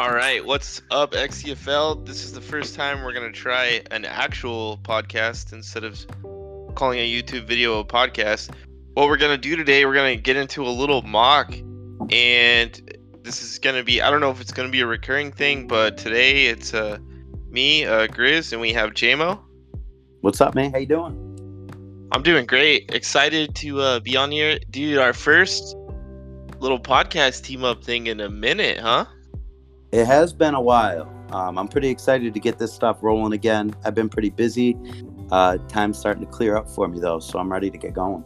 All right, what's up, XCFL? This is the first time we're gonna try an actual podcast instead of calling a YouTube video a podcast. What we're gonna do today, we're gonna get into a little mock, and this is gonna be—I don't know if it's gonna be a recurring thing, but today it's uh, me, uh, Grizz, and we have JMO. What's up, man? How you doing? I'm doing great. Excited to uh, be on here, dude. Our first little podcast team up thing in a minute, huh? It has been a while. Um, I'm pretty excited to get this stuff rolling again. I've been pretty busy. Uh, time's starting to clear up for me though, so I'm ready to get going.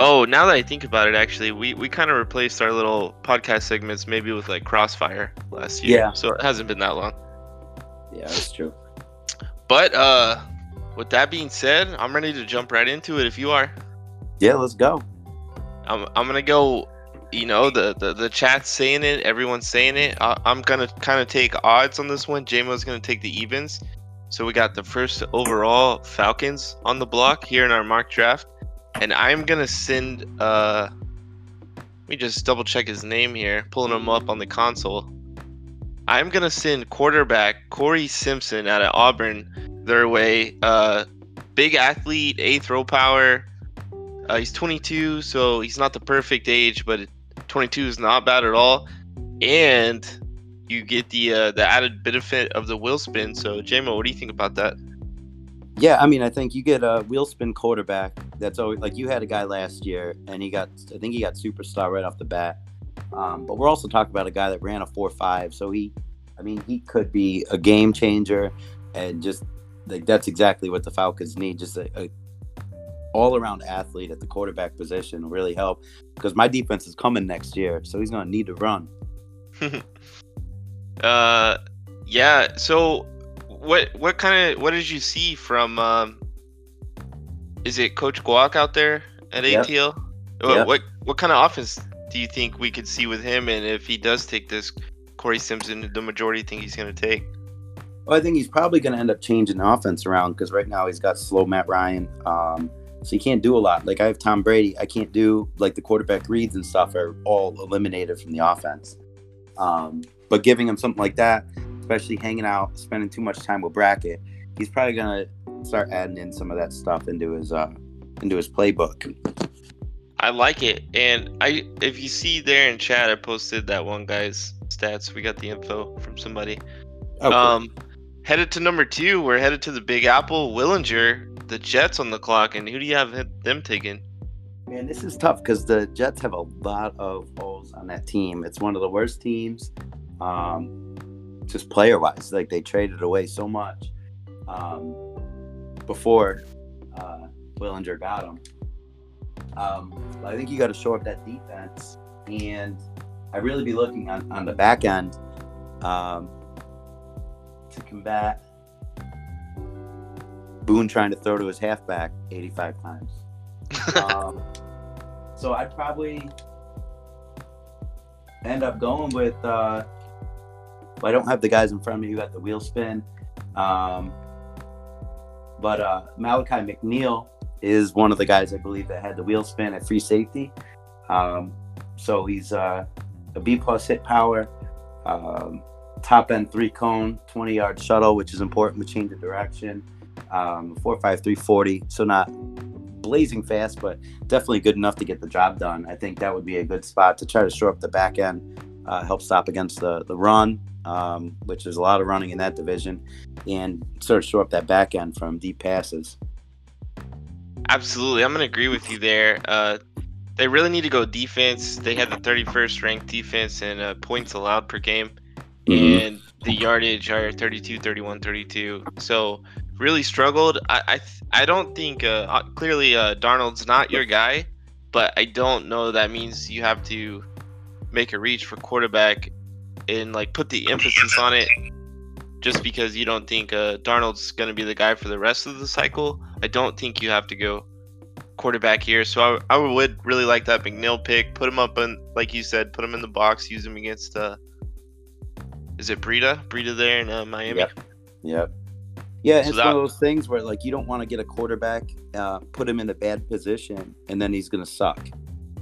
Oh, now that I think about it, actually, we, we kind of replaced our little podcast segments maybe with like Crossfire last year. Yeah. So it hasn't been that long. Yeah, that's true. But uh, with that being said, I'm ready to jump right into it. If you are, Yeah, let's go. I'm I'm gonna go. You know, the the, the chat's saying it, everyone's saying it. I, I'm gonna kind of take odds on this one. JMO's gonna take the evens. So we got the first overall Falcons on the block here in our mock draft, and I'm gonna send. Uh, let me just double check his name here, pulling him up on the console. I'm gonna send quarterback Corey Simpson out of Auburn their way. Uh, big athlete, a throw power. Uh, he's 22, so he's not the perfect age, but 22 is not bad at all. And you get the uh, the added benefit of the wheel spin. So, JMO, what do you think about that? Yeah, I mean, I think you get a wheel spin quarterback. That's always like you had a guy last year, and he got, I think he got superstar right off the bat. Um, but we're also talking about a guy that ran a four five, so he, I mean, he could be a game changer, and just like that's exactly what the Falcons need. Just a, a all around athlete at the quarterback position will really help because my defense is coming next year, so he's going to need to run. uh, yeah. So, what what kind of what did you see from? Um, is it Coach Guac out there at Yep. ATL? What, Yep. what what kind of offense do you think we could see with him? And if he does take this, Corey Simpson, the majority think he's going to take. Well, I think he's probably going to end up changing the offense around because right now he's got slow Matt Ryan. Um, so he can't do a lot. Like I have Tom Brady. I can't do like the quarterback reads and stuff are all eliminated from the offense. Um, but giving him something like that, especially hanging out, spending too much time with Brackett, he's probably going to start adding in some of that stuff into his uh, into his playbook. I like it, and I if you see there in chat, I posted that one guy's stats. We got the info from somebody. Oh, cool. Um, headed to number two, we're headed to the Big Apple. Willinger, the Jets on the clock, and who do you have them taking? Man, this is tough because the Jets have a lot of holes on that team. It's one of the worst teams, um, just player wise. Like they traded away so much um, before uh, Willinger got them. Um, I think you got to show up that defense, and I really be looking on, on the back end um, to combat Boone trying to throw to his halfback 85 times um, so I'd probably end up going with. Uh, I don't have the guys in front of me who got the wheel spin, um, but uh, Malachi McNeil is one of the guys I believe that had the wheel spin at free safety. Um, so he's uh, a B plus hit power, um, top end three cone, 20 yard shuttle, which is important. We change the direction. Um, four five three forty, so not blazing fast, but definitely good enough to get the job done. I think that would be a good spot to try to shore up the back end, uh, help stop against the the run, um, which there's a lot of running in that division, and sort of shore up that back end from deep passes. Absolutely, I'm gonna agree with you there. Uh, they really need to go defense. They had the 31st ranked defense and uh, points allowed per game, Mhm. and the yardage are 32, 31, 32. So really struggled. I I, I don't think uh, uh, clearly uh, Darnold's not your guy, but I don't know that means you have to make a reach for quarterback and like put the emphasis on it just because you don't think uh, Darnold's going to be the guy for the rest of the cycle. I don't think you have to go quarterback here. So I, I would really like that McNeil pick. Put him up in, like you said, put him in the box. Use him against, uh, is it Breida? Breida there in uh, Miami. Yep. Yep. Yeah, So it's that- one of those things where like you don't want to get a quarterback, uh, put him in a bad position, and then he's going to suck.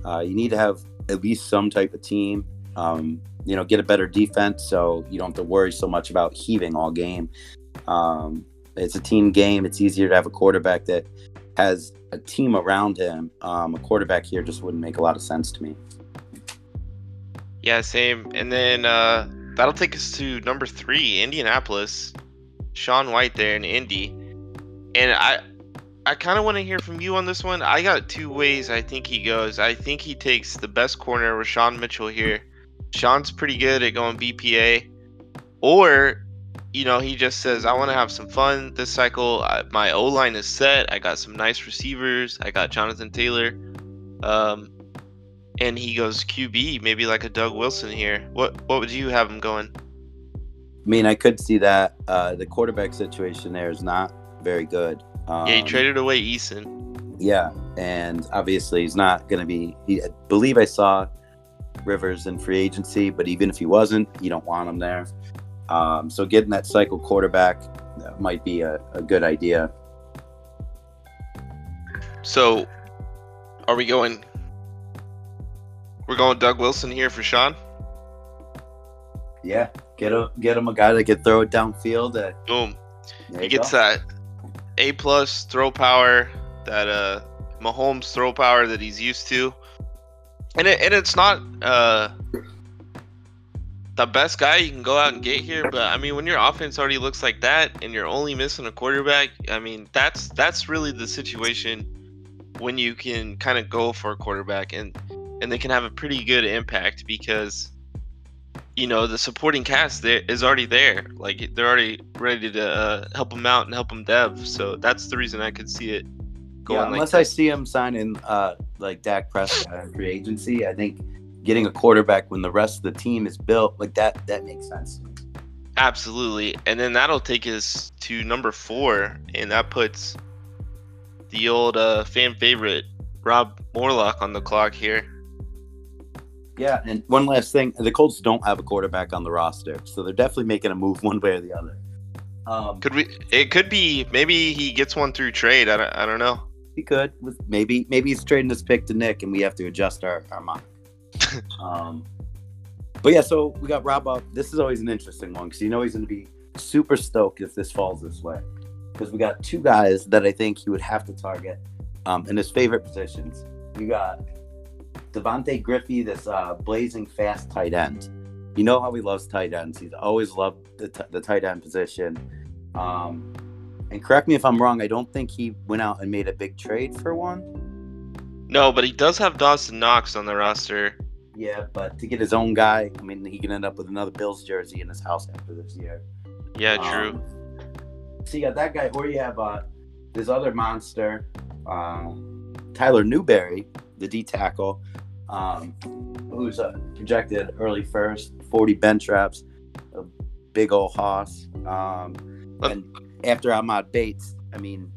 Uh, you need to have at least some type of team. Um, you know, get a better defense so you don't have to worry so much about heaving all game. Um, it's a team game. It's easier to have a quarterback that has a team around him. Um, a quarterback here just wouldn't make a lot of sense to me. Yeah, same. And then uh, that'll take us to number three, Indianapolis. Sean White there in Indy. And I I kind of want to hear from you on this one. I got two ways I think he goes. I think he takes the best corner, Rashawn Mitchell here. Sean's pretty good at going BPA. Or, you know, he just says, I want to have some fun this cycle. I, my O line is set. I got some nice receivers. I got Jonathan Taylor. Um, and he goes QB, maybe like a Doug Wilson here. What what would you have him going? I mean, I could see that. Uh, the quarterback situation there is not very good. Um, yeah, he traded away Eason. Yeah, and obviously he's not going to be. He, I believe I saw Rivers in free agency, but even if he wasn't, you don't want him there. Um, so getting that cycle quarterback might be a, a good idea. So, are we going? We're going Doug Wilson here for Sean. Yeah, get a get him a guy that can throw it downfield. Boom. He gets go. that A plus throw power, that uh Mahomes throw power that he's used to, and it, and it's not uh the best guy you can go out and get here. But I mean, when your offense already looks like that, and you're only missing a quarterback, I mean, that's that's really the situation when you can kind of go for a quarterback and and they can have a pretty good impact because you know the supporting cast there is already there. Like they're already ready to uh, help them out and help them dev. So that's the reason I could see it going. Yeah, unless like I see him signing uh, like Dak Prescott free agency, I think getting a quarterback when the rest of the team is built like that that makes sense. Absolutely, and then that'll take us to number four, and that puts the old uh, fan favorite Rob Morlock on the clock here. Yeah, and one last thing: the Colts don't have a quarterback on the roster, so they're definitely making a move one way or the other. Um, could we? It could be maybe he gets one through trade. I don't, I don't know. He could. Maybe maybe he's trading his pick to Nick, and we have to adjust our our mind. um, but yeah, so we got Rob up. This is always an interesting one because you know he's going to be super stoked if this falls this way. Because we got two guys that I think he would have to target um, in his favorite positions. You got Devontae Griffey, this uh, blazing fast tight end. You know how he loves tight ends. He's always loved the, t- the tight end position. Um, and correct me if I'm wrong. I don't think he went out and made a big trade for one. No, but he does have Dawson Knox on the roster. Yeah, but to get his own guy, I mean, he can end up with another Bills jersey in his house after this year. Yeah, true. Um, so you got that guy, or you have uh, this other monster, uh, Tyler Newberry, the D tackle, um, who's uh, projected early first, 40 bench reps, a big old hoss. Um, and after Ahmad Bates, I mean,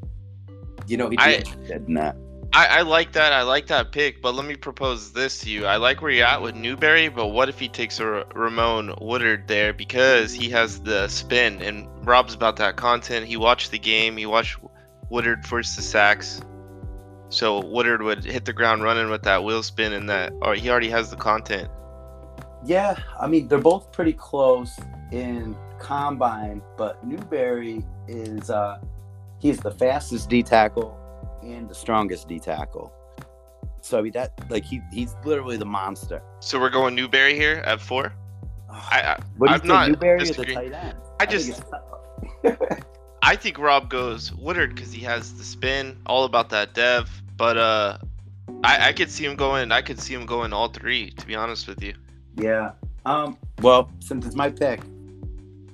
you know, he did that. I, I like that. I like that pick, but let me propose this to you. I like where you're at with Newberry, but what if he takes a Ramon Woodard there because he has the spin and Rob's about that content. He watched the game. He watched Woodard force the sacks. So Woodard would hit the ground running with that wheel spin and that, or he already has the content. Yeah, I mean they're both pretty close in combine, but Newberry is uh he's the fastest D tackle and the strongest D tackle. So I mean that like he he's literally the monster. So we're going Newberry here at four. I, I what do you I'm think, Newberry or the tight end? I, I just I think Rob goes Woodard because he has the spin, all about that dev. But uh, I I could see him going. I could see him going all three. To be honest with you. Yeah. Um. Well, since it's my pick,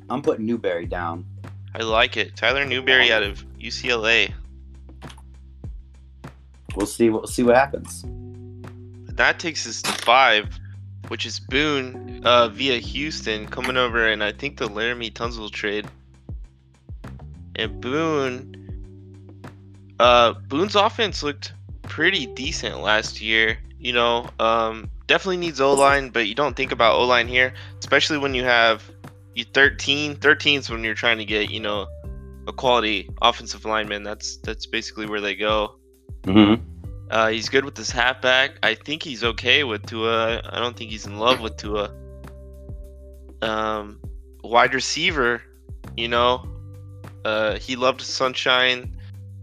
I'm putting Newberry down. I like it. Tyler Newberry out of UCLA. We'll see. We'll see what happens. That takes us to five, which is Boone uh, via Houston coming over, and I think the Laremy Tunsil trade. And Boone, uh, Boone's offense looked pretty decent last year. You know, um, definitely needs O line, but you don't think about O line here, especially when you have you 13. 13 is when you're trying to get you know a quality offensive lineman. That's that's basically where they go. Mm-hmm. Uh, he's good with his halfback. I think he's okay with Tua. I don't think he's in love with Tua. Um, wide receiver, you know, uh, he loved Sunshine.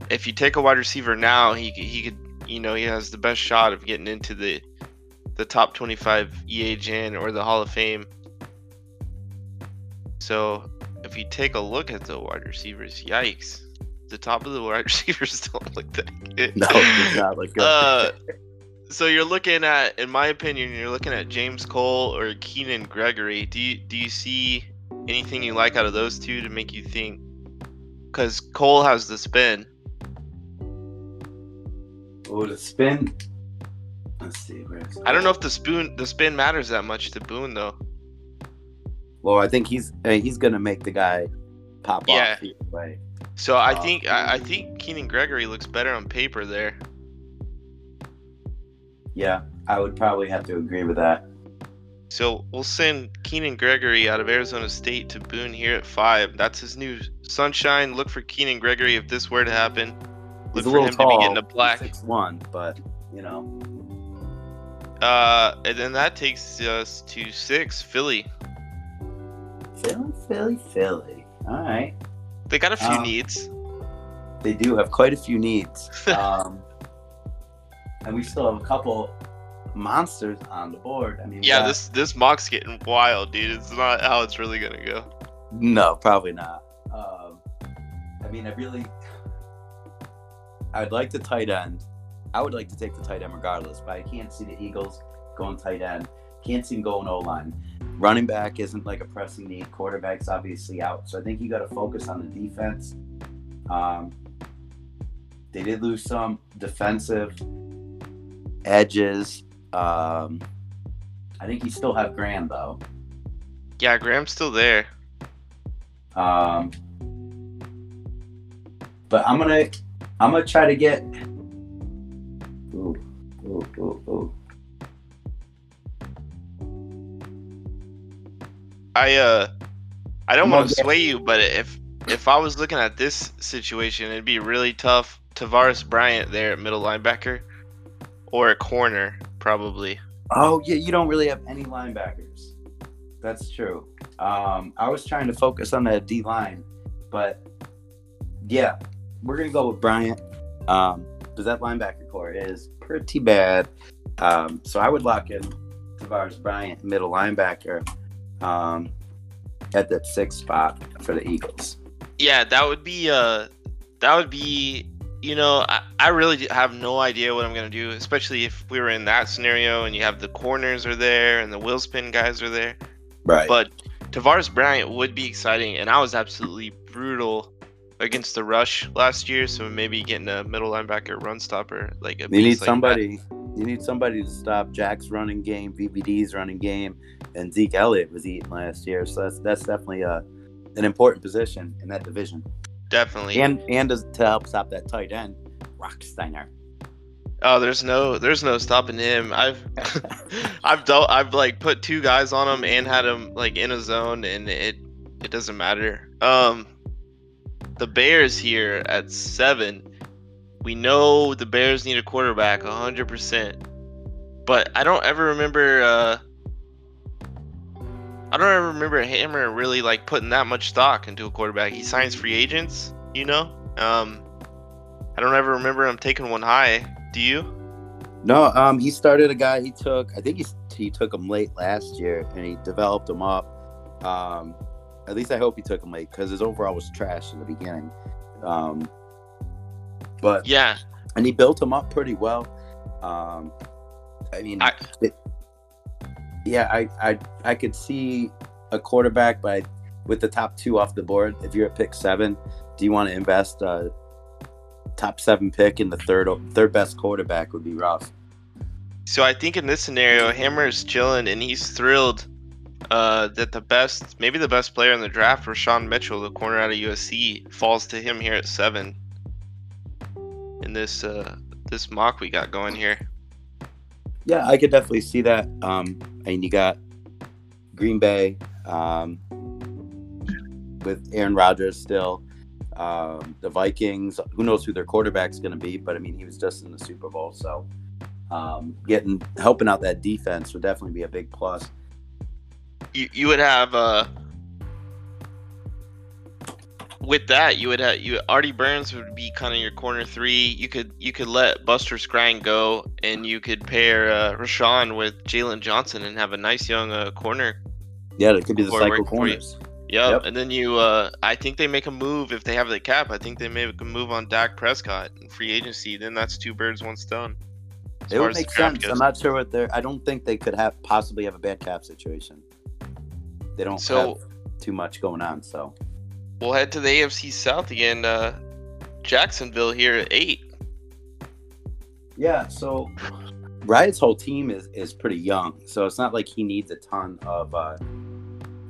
If you take a wide receiver now, he he could, you know, he has the best shot of getting into the the top 25 EA EHN or the Hall of Fame. So if you take a look at the wide receivers, yikes, the top of the wide receivers don't look that good. No, it not look good. Uh, so you're looking at, in my opinion, you're looking at James Cole or Keenan Gregory. Do you do you see anything you like out of those two to make you think? Because Cole has the spin. oh, the spin. Let's see. Where's I don't know if the spoon the spin matters that much to Boone though. Well, I think he's uh, he's gonna make the guy pop Yeah. off either way. So I Oh. think I, I think Keenan Gregory looks better on paper there. Yeah, I would probably have to agree with that. So we'll send Keenan Gregory out of Arizona State to Boone here at five. That's his new sunshine. Look for Keenan Gregory if this were to happen. Look He's a for little him tall, to be getting a black. six one, but you know, Uh, and then that takes us to six, Philly. Philly, Philly, Philly. All right, They got a few Um, needs. they do have quite a few needs, um, and we still have a couple monsters on the board. I mean, Yeah, got- this this mock's getting wild, dude. It's not how it's really gonna go. No, probably not. Um, I mean, I really, I'd like the tight end. I would like to take the tight end regardless, but I can't see the Eagles going tight end. Can't see them going O line. Running back isn't like a pressing need. Quarterback's obviously out, so I think you got to focus on the defense. Um, they did lose some defensive edges. Um, I think you still have Graham though. Yeah, Graham's still there. Um, but I'm gonna I'm gonna try to get. Ooh, ooh, ooh, ooh. I uh, I don't want to sway you, but if if I was looking at this situation, it'd be really tough. Tavares Bryant there at middle linebacker, or a corner probably. Oh yeah, you don't really have any linebackers. That's true. Um, I was trying to focus on the D line, but yeah, we're gonna go with Bryant. Um, because that linebacker core is pretty bad. Um, so I would lock in Tavares Bryant, middle linebacker, um, at that sixth spot for the Eagles. Yeah, that would be uh, that would be. You know, I, I really have no idea what I'm gonna do, especially if we were in that scenario and you have the corners are there and the wheel spin guys are there. Right. But Tavares Bryant would be exciting, and I was absolutely brutal against the rush last year. So maybe getting a middle linebacker run stopper, like a You need like that. somebody. You need somebody to stop Jack's running game, VVD's running game, and Zeke Elliott was eating last year. So that's that's definitely a an important position in that division. Definitely. And and to, help stop that tight end, Rocksteiner. oh, there's no, there's no stopping him. I've, I've dealt, I've like put two guys on him and had him like in a zone, and it, it doesn't matter. Um, the Bears here at seven. We know the Bears need a quarterback, hundred percent. But I don't ever remember. Uh, I don't ever remember Hammer really like putting that much stock into a quarterback. He signs free agents, you know. Um, I don't ever remember him taking one high. Do you? No, um, he started a guy. He took, I think he he took him late last year, and he developed him up. Um, at least I hope he took him late because his overall was trash in the beginning. Um, but Yeah, and he built him up pretty well. Um, I mean, I- it- yeah, I, I I could see a quarterback by with the top two off the board. If you're at pick seven, do you want to invest a top seven pick in the third third best quarterback? Would be rough. So I think in this scenario, Hammer's chilling and he's thrilled uh, that the best, maybe the best player in the draft, Rashawn Mitchell, the corner out of USC, falls to him here at seven. In this uh, this mock we got going here. Yeah, I could definitely see that. Um, and you got Green Bay um, with Aaron Rodgers still. Um, the Vikings, who knows who their quarterback's going to be, but I mean, he was just in the Super Bowl, so um, getting helping out that defense would definitely be a big plus. you you would have uh with that you would have you Artie Burns would be kind of your corner three. You could you could let Buster Skrine go, and you could pair uh, Rashawn with Jaylon Johnson and have a nice young uh, corner. Yeah, it could be the cycle corners. Yep. Yep. And then you, uh, I think they make a move if they have the cap. I think they make a move on Dak Prescott in free agency. Then that's two birds, one stone. As It would make sense. goes. I'm not sure what they're. I don't think they could have possibly have a bad cap situation. They don't So- have too much going on. So We'll head to the AFC South again. Uh, Jacksonville here at eight. yeah. So Riot's whole team is is pretty young. So it's not like he needs a ton of. uh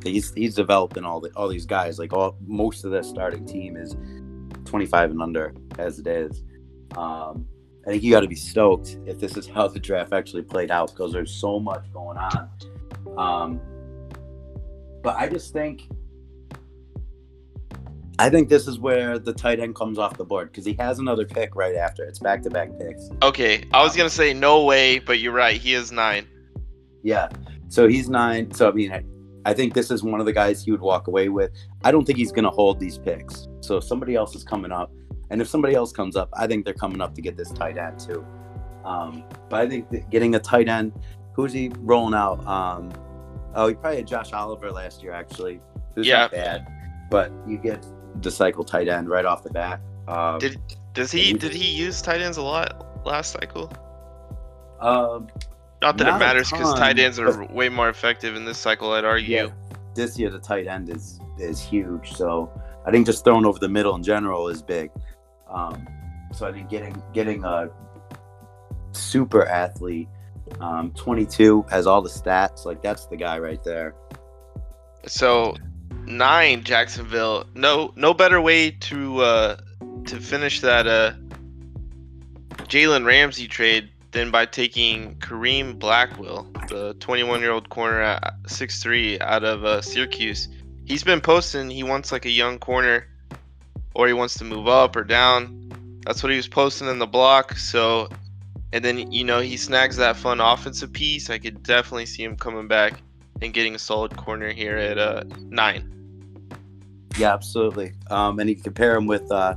He's he's developing all the all these guys. Like all most of the starting team is 25 and under as it is. Um, I think you got to be stoked if this is how the draft actually played out because there's so much going on. Um, but I just think, I think this is where the tight end comes off the board because he has another pick right after. It's back to back picks. Okay, I was gonna say no way, but you're right. He is nine. Yeah. So he's nine. So I mean, I, I think this is one of the guys he would walk away with. I don't think he's going to hold these picks. So if somebody else is coming up, and if somebody else comes up, I think they're coming up to get this tight end too. Um, but I think getting a tight end, who's he rolling out? Um, oh, he probably had Josh Oliver last year actually. Who's Yeah. not bad, but you get the cycle tight end right off the bat. Um, Did does he did he use tight ends a lot last cycle? um, Not that Not it matters because tight ends are way more effective in this cycle. I'd argue. Yeah, this year the tight end is is huge. So I think just throwing over the middle in general is big. Um, so I think getting getting a super athlete, um, 22 has all the stats. Like that's the guy right there. So nine Jacksonville. No no better way to uh to finish that uh Jalen Ramsey trade than by taking Kareem Blackwell, the 21 year old corner at 6'3 out of uh, Syracuse. He's been posting he wants like a young corner or he wants to move up or down. That's what he was posting in the block. So and then you know he snags that fun offensive piece. I could definitely see him coming back and getting a solid corner here at uh nine. Yeah, absolutely. Um, and you can compare him with. Uh,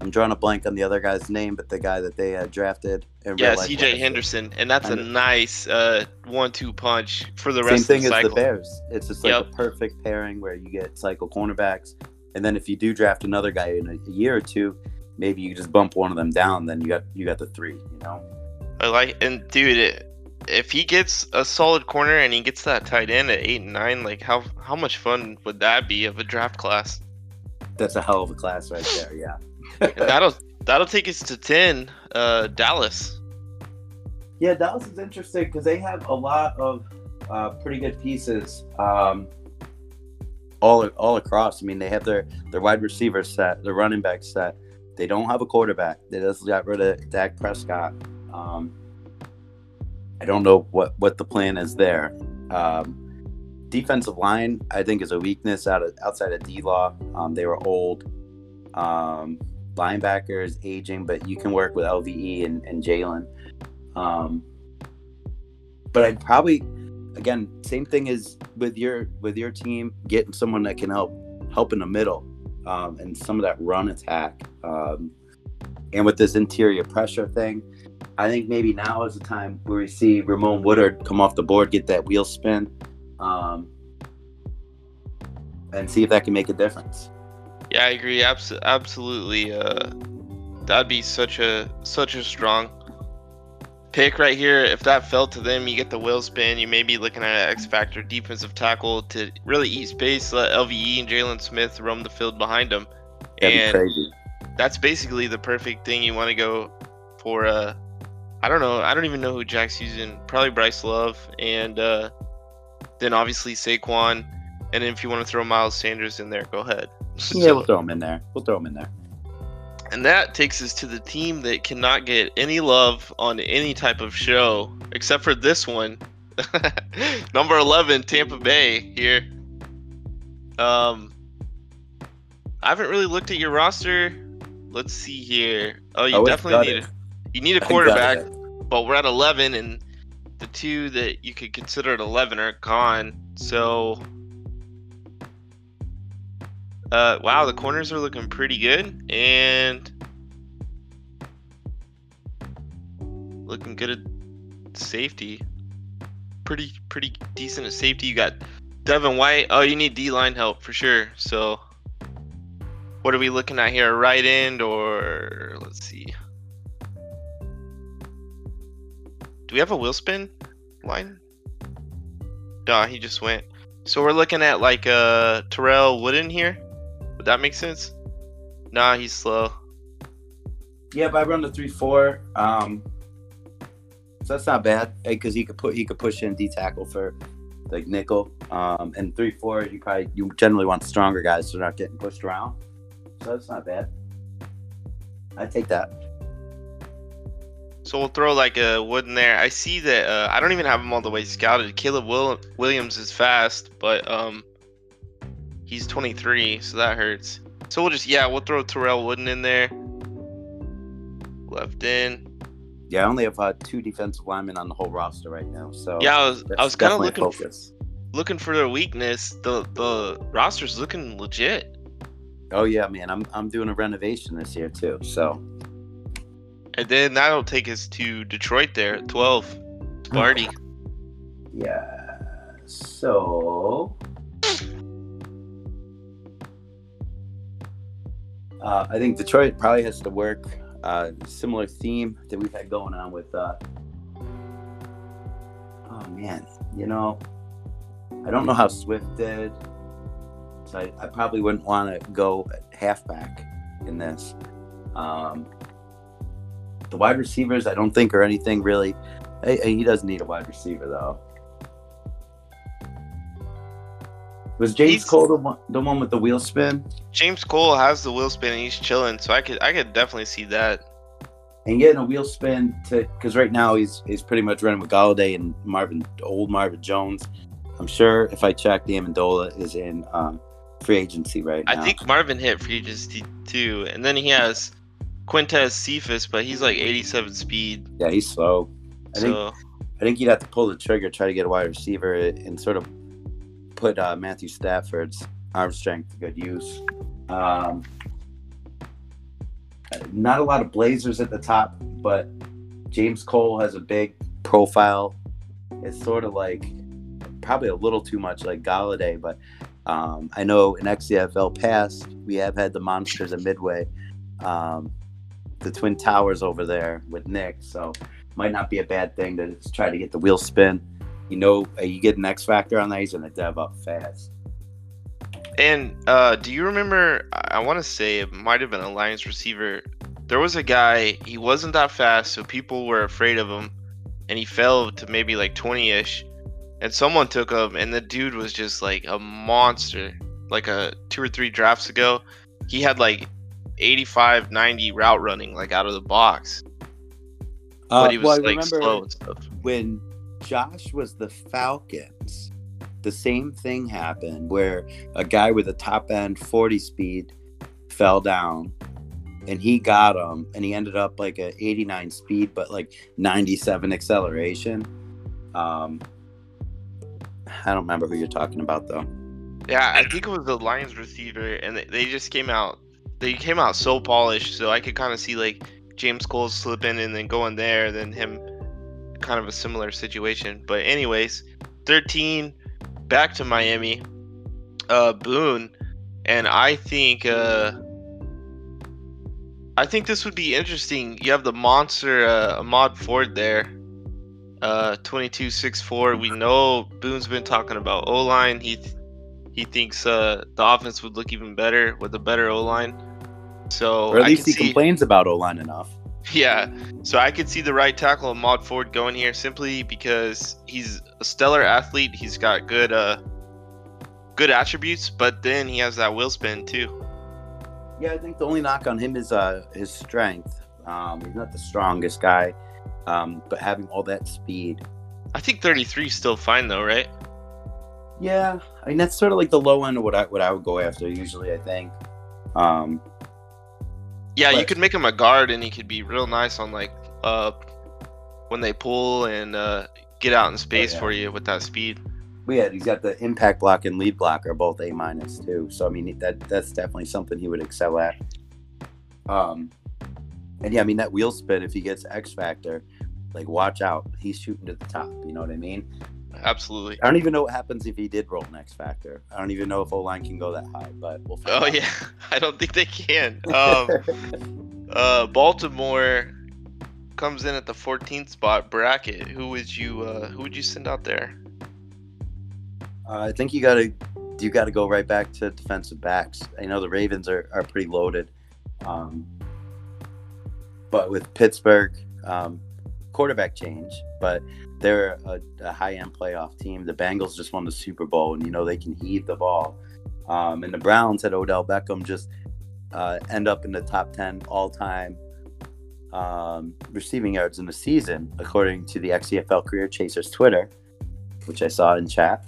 I'm drawing a blank on the other guy's name, but the guy that they uh, drafted. in Yeah, CJ. Henderson, and that's a nice uh one-two punch for the Same rest thing of the cycle. as the Bears. It's just like Yep. a perfect pairing where you get cycle cornerbacks, and then if you do draft another guy in a year or two, maybe you just bump one of them down. Then you got you got the three. You know. I like and dude, it, if he gets a solid corner and he gets that tight end at eight and nine, like how how much fun would that be of a draft class? That's a hell of a class right there. Yeah. That'll that'll take us to ten. Uh, Dallas. Yeah, Dallas is interesting because they have a lot of uh, pretty good pieces um, all all across. I mean, they have their their wide receiver set, their running back set. They don't have a quarterback. They just got rid of Dak Prescott. Um, I don't know what what the plan is there. Um, defensive line, I think, is a weakness out of outside of D Law. Um, they were old. Um, linebackers aging, but you can work with LVE and, and Jalen. Um, but I'd probably, again, same thing as with your with your team, getting someone that can help help in the middle um, and some of that run attack. Um, and with this interior pressure thing, I think maybe now is the time where we see Ramon Woodard come off the board, get that wheel spin, um, and see if that can make a difference. Yeah, I agree. Abs- absolutely. Uh, that'd be such a such a strong pick right here. If that fell to them, you get the wheel spin. You may be looking at an X factor defensive tackle to really eat space. Let LVE and Jaylon Smith roam the field behind them, That'd and be crazy. that's basically the perfect thing you want to go for. Uh, I don't know. I don't even know who Jack's using. Probably Bryce Love, and uh, then obviously Saquon. And if you want to throw Miles Sanders in there, go ahead. Yeah, we'll throw him in there. We'll throw him in there. And that takes us to the team that cannot get any love on any type of show except for this one. Number 11, Tampa Bay here. Um I haven't really looked at your roster. Let's see here. Oh, you Oh, definitely need gutted. You need a quarterback, but we're at 11 and the two that you could consider at 11 are gone. So, uh, wow, the corners are looking pretty good and looking good at safety. Pretty, pretty decent at safety. You got Devin White. Oh, you need D line help for sure. So, what are we looking at here? Right end or let's see. Do we have a wheel spin line? Nah, he just went. So we're looking at like uh Terrell Wooden here. Would that make sense? Nah, he's slow. Yeah, but I run the three four. Um, so that's not bad because he could put he could push in D tackle for like nickel. Um, and three four, you probably you generally want stronger guys so they're not getting pushed around. So that's not bad. I take that. So we'll throw like a wood in there. I see that uh, I don't even have him all the way scouted. Caleb Will- Williams is fast, but um, he's 23, so that hurts. So we'll just yeah, we'll throw Terrell Wooden in there. Left in. Yeah, I only have uh, two defensive linemen on the whole roster right now. So Yeah, I was I was kind of looking for, focus. looking for their weakness. The the roster's looking legit. Oh yeah, man, I'm I'm doing a renovation this year too. So And then that'll take us to Detroit there at 12. Sparty. yeah, so uh, I think Detroit probably has to work uh, similar theme that we've had going on with. Uh, oh man, you know, I don't know how Swift did, so I, I probably wouldn't want to go halfback in this. Um, the wide receivers, I don't think are anything really. He doesn't need a wide receiver though. Was James He's- Cole the one, the one with the wheel spin? James Cole has the wheel spin and he's chilling, so I could I could definitely see that. and getting a wheel spin to because right now he's he's pretty much running with Golladay and Marvin old Marvin Jones. I'm sure if I checked, Amendola is in um, free agency right now. I think Marvin hit free agency too, and then he has Quintez Cephus, but he's like 87 speed. yeah, he's slow. I think So I think you'd have to pull the trigger, try to get a wide receiver, and sort of put uh, Matthew Stafford's arm strength to good use. Um, not a lot of Blazers at the top, but James Cole has a big profile. It's sort of like probably a little too much like Golladay, but um, I know in XFL past we have had the monsters at Midway, um, the Twin Towers over there with Nick, so might not be a bad thing to try to get the wheel spin. You know, uh, you get an X factor on that, he's gonna dev up fast. And uh, do you remember? I, want to say it might have been a Lions receiver. There was a guy. He wasn't that fast, so people were afraid of him, and he fell to maybe like 20ish. And someone took him, and the dude was just like a monster. Like a two or three drafts ago, he had like 85, 90 route running like out of the box, but he was Uh, well, like slow and stuff. when Josh was the Falcons, the same thing happened where a guy with a top end 40 speed fell down and he got him and he ended up like a 89 speed but like 97 acceleration. Um, I don't remember who you're talking about though. Yeah, I think it was the Lions receiver, and they just came out. They came out so polished, so I could kind of see like James Cole slipping and then going there, then him, kind of a similar situation. But anyways, 13, back to Miami, uh, Boone, and I think uh, I think this would be interesting. You have the monster uh, Ahmad Ford there. Uh, 22 6'4. We know Boone's been talking about O line. He he thinks uh, the offense would look even better with a better O line. So Or at I least he see, complains about O line enough. yeah. So I could see the right tackle of Mod Ford going here simply because he's a stellar athlete. He's got good uh good attributes, but then he has that wheel spin too. Yeah, I think the only knock on him is uh, his strength. Um, he's not the strongest guy, um, but having all that speed. I think 33 is still fine though, right? Yeah, I mean that's sort of like the low end of what I what I would go after usually. I think. Um, Yeah, you could make him a guard and he could be real nice on like uh when they pull and uh get out in space yeah. for you with that speed. But yeah, he's got the impact block and lead block are both A minus too. So I mean that that's definitely something he would excel at. Um, and yeah, I mean that wheel spin if he gets X factor, like watch out, he's shooting to the top. You know what I mean? Absolutely. I don't even know what happens if he did roll next factor. I don't even know if O line can go that high, but we'll. Find Oh out. yeah, I don't think they can. Um, uh, Baltimore comes in at the 14th spot Brackett. Who would you uh, who would you send out there? Uh, I think you got to you got to go right back to defensive backs. I know the Ravens are, are pretty loaded, um, but with Pittsburgh, um, quarterback change, but they're a, a high end playoff team. The Bengals just won the Super Bowl, and you know they can heave the ball. Um, and the Browns had Odell Beckham just uh, end up in the top ten all time um, receiving yards in the season, according to the XFL Career Chasers Twitter, which I saw in chat.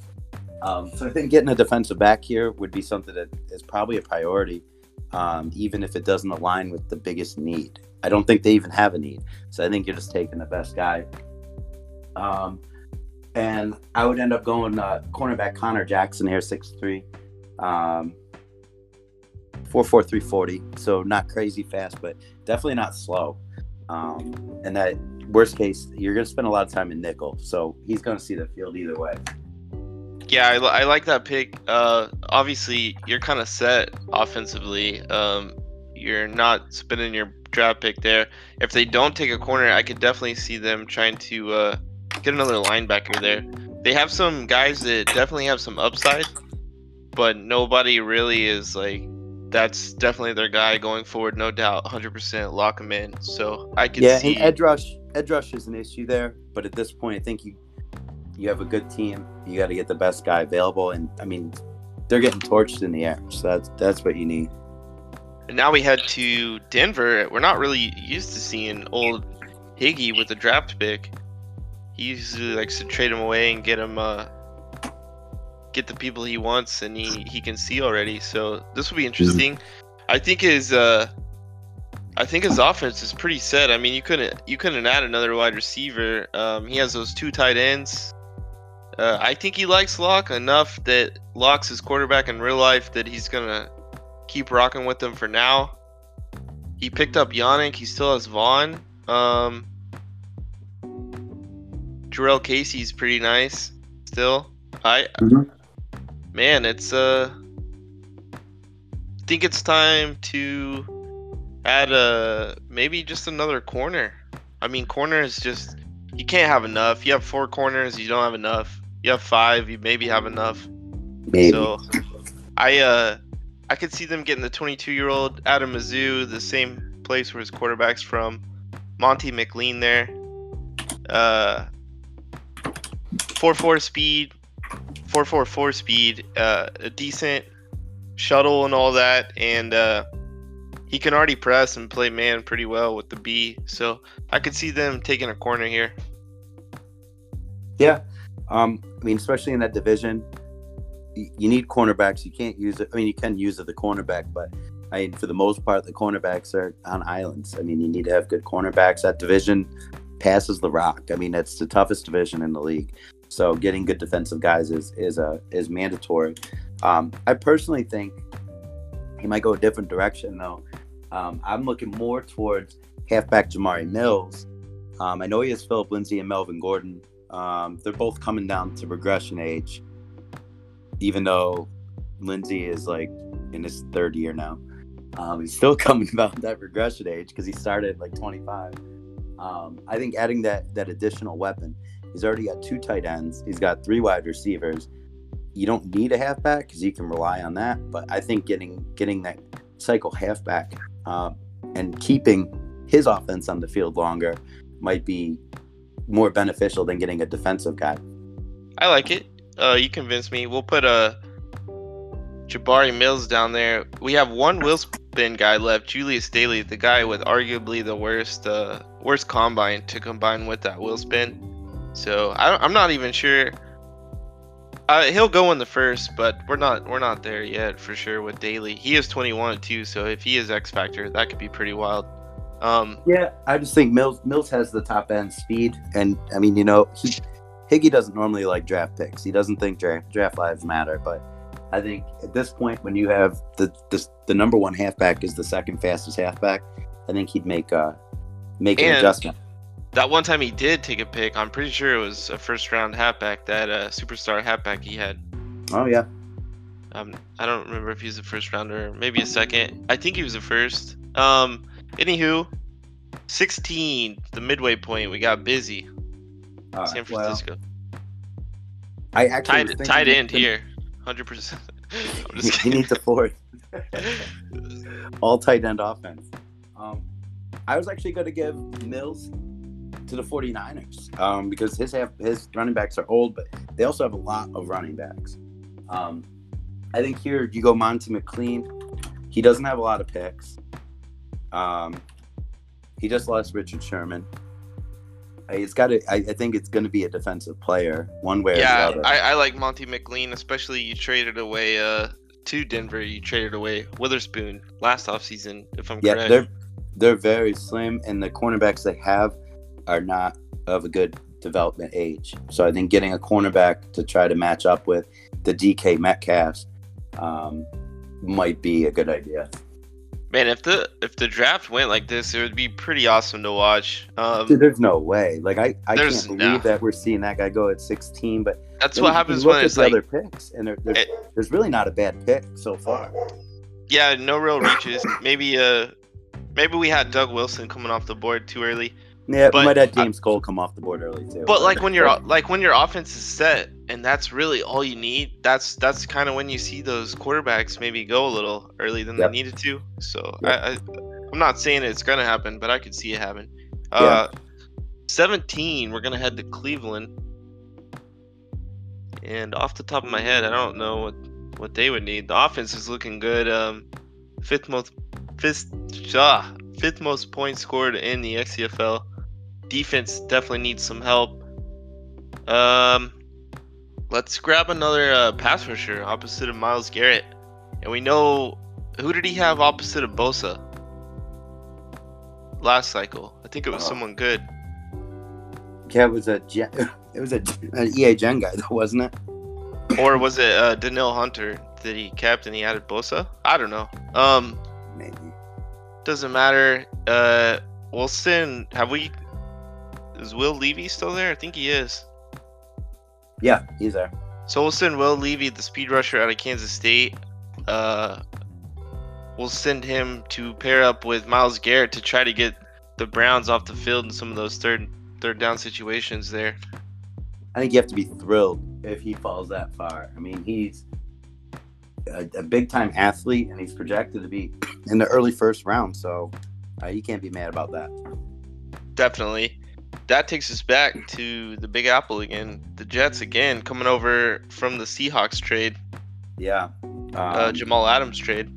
Um, so I think getting a defensive back here would be something that is probably a priority, um, even if it doesn't align with the biggest need. I don't think they even have a need. So I think you're just taking the best guy. Um, and I would end up going uh, cornerback Connor Jackson here, 6'3", um, 4'4", 340. So not crazy fast, but definitely not slow. Um, and that worst case, you're going to spend a lot of time in nickel. So he's going to see the field either way. Yeah, I, I like that pick. Uh, obviously, you're kind of set offensively. Um, you're not spending your draft pick there. If they don't take a corner, I could definitely see them trying to uh, get another linebacker there. They have some guys that definitely have some upside, but nobody really is like. That's definitely their guy going forward, no doubt. 100% lock him in. So I can yeah, see. and edge rush, edge rush is an issue there. But at this point, I think you you have a good team. You got to get the best guy available, and I mean, they're getting torched in the air, so that's that's what you need. And now we head to Denver. We're not really used to seeing old Higgy with the draft pick. He usually likes to trade him away and get him uh get the people he wants and he, he can see already. So this will be interesting. I think his uh I think his offense is pretty set. I mean you couldn't you couldn't add another wide receiver. Um he has those two tight ends. Uh, I think he likes Lock enough that Lock's his quarterback in real life that he's gonna keep rocking with them for now. He picked up Yannick. He still has Von. Um, Jurrell Casey's pretty nice still. I Mhm. man, it's uh, I think it's time to add a maybe just another corner. I mean, corner is just you can't have enough. You have four corners, you don't have enough. You have five, you maybe have enough. Maybe. So I uh I could see them getting the 22 year old Adam Mizzou, the same place where his quarterback's from. Monty McLean there. Uh 4-4 speed, 4-4-4 speed, uh, a decent shuttle and all that, and uh, he can already press and play man pretty well with the B. So I could see them taking a corner here. Yeah. Um, I mean, especially in that division, you need cornerbacks. You can't use it. I mean, you can use it the cornerback, but I mean, for the most part, the cornerbacks are on islands. I mean, you need to have good cornerbacks. That division passes the rock. I mean, it's the toughest division in the league. So getting good defensive guys is is a is mandatory. Um, I personally think he might go a different direction though. Um, I'm looking more towards halfback Jamari Mills. Um, I know he has Phillip Lindsay and Melvin Gordon. Um, they're both coming down to regression age, even though Lindsay is like in his third year now. Um, he's still coming about that regression age because he started like 25. Um, I think adding that that additional weapon, he's already got two tight ends. He's got three wide receivers. You don't need a halfback because you can rely on that. But I think getting getting that cycle halfback um, and keeping his offense on the field longer might be more beneficial than getting a defensive guy. I like it. Uh, you convinced me. We'll put a Jabari Mills down there. We have one spin guy left, Julius Daly, the guy with arguably the worst uh, worst combine to combine with that spin. So I, I'm not even sure. Uh, he'll go in the first, but we're not we're not there yet for sure with Daly. He is 21 too, so if he is X Factor, that could be pretty wild. Um, Yeah, I just think Mills Mills has the top end speed, and I mean, you know, he Higgy doesn't normally like draft picks. He doesn't think draft draft lives matter, but I think at this point, when you have the the, the number one halfback is the second fastest halfback, I think he'd make uh make an And- adjustment. That one time he did take a pick. I'm pretty sure it was a first round halfback. That uh, superstar halfback he had. Oh yeah, Um, I don't remember if he was a first rounder, maybe a second. I think he was a first. Um, anywho, 16, the midway point. We got busy. uh, San well, Francisco. I actually was tight, thinking tight he end here, 100. percent He, needs a fourth. All tight end offense. Um, I was actually going to give Mills to the 49ers um, because his half, his running backs are old, but they also have a lot of running backs. Um, I think here you go Monty McLean. He doesn't have a lot of picks. Um, he just lost Richard Sherman. He's got to. I, I think it's going to be a defensive player, one way or yeah, the other. I, I like Monty McLean, especially you traded away uh to Denver. You traded away Witherspoon last offseason, if I'm Yeah, correct. they're they're very slim, and the cornerbacks they have are not of a good development age. So I think getting a cornerback to try to match up with the DK Metcalfs um, might be a good idea. Man, if the if the draft went like this, it would be pretty awesome to watch. Um, Dude, there's no way. Like I, I can't believe no. that we're seeing that guy go at 16. But that's what happens when it's like, other picks, and there's, It- there's really not a bad pick so far. yeah, no real reaches. maybe uh, maybe we had Doug Wilson coming off the board too early. Yeah, But- might have James Cole come off the board early too. But like when you're like when your offense is set and that's really all you need, that's that's kind of when you see those quarterbacks maybe go a little early than Yep. they needed to. So Yep. I, I I'm not saying it's gonna happen, but I could see it happen. Uh, 17, we're gonna head to Cleveland. And off the top of my head, I don't know what what they would need. The offense is looking good. Um, fifth most fifth ah, fifth most points scored in the XCFL. Defense definitely needs some help. Um, let's grab another uh, pass rusher opposite of Myles Garrett, and we know who did he have opposite of Bosa last cycle? I think it was Oh. someone good. yeah, it was a it was a an EA Gen guy though, wasn't it? or was it uh, Danielle Hunter that he kept and he added Bosa? I don't know. Um, Maybe. doesn't matter. Uh, Wilson, have we? Is Will Levy still there? I think he is. Yeah, he's there. So we'll send Will Levy, the speed rusher out of Kansas State. Uh, we'll send him to pair up with Myles Garrett to try to get the Browns off the field in some of those third third down situations there. I think you have to be thrilled if he falls that far. I mean, he's a, a big time athlete, and he's projected to be in the early first round. So uh, you can't be mad about that. Definitely. That takes us back to the Big Apple again. The Jets again coming over from the Seahawks trade, Yeah. Um, uh, Jamal Adams trade.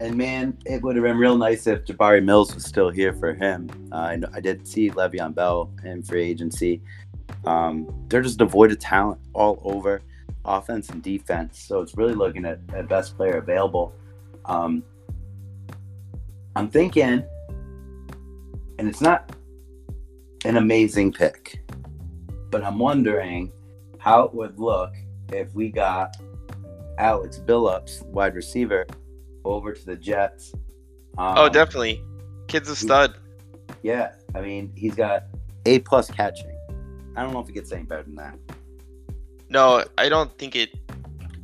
and man, it would have been real nice if Jabari Mills was still here for him. Uh, I, I did see Le'Veon Bell in free agency. Um, they're just devoid of talent all over offense and defense. So it's really looking at, at best player available. Um, I'm thinking, and it's not an amazing pick, but I'm wondering how it would look if we got Alex Billups, wide receiver, over to the Jets. Um, oh, definitely. Kid's a stud. Yeah, I mean he's got A plus catching. I don't know if he gets any better than that. No, I don't think it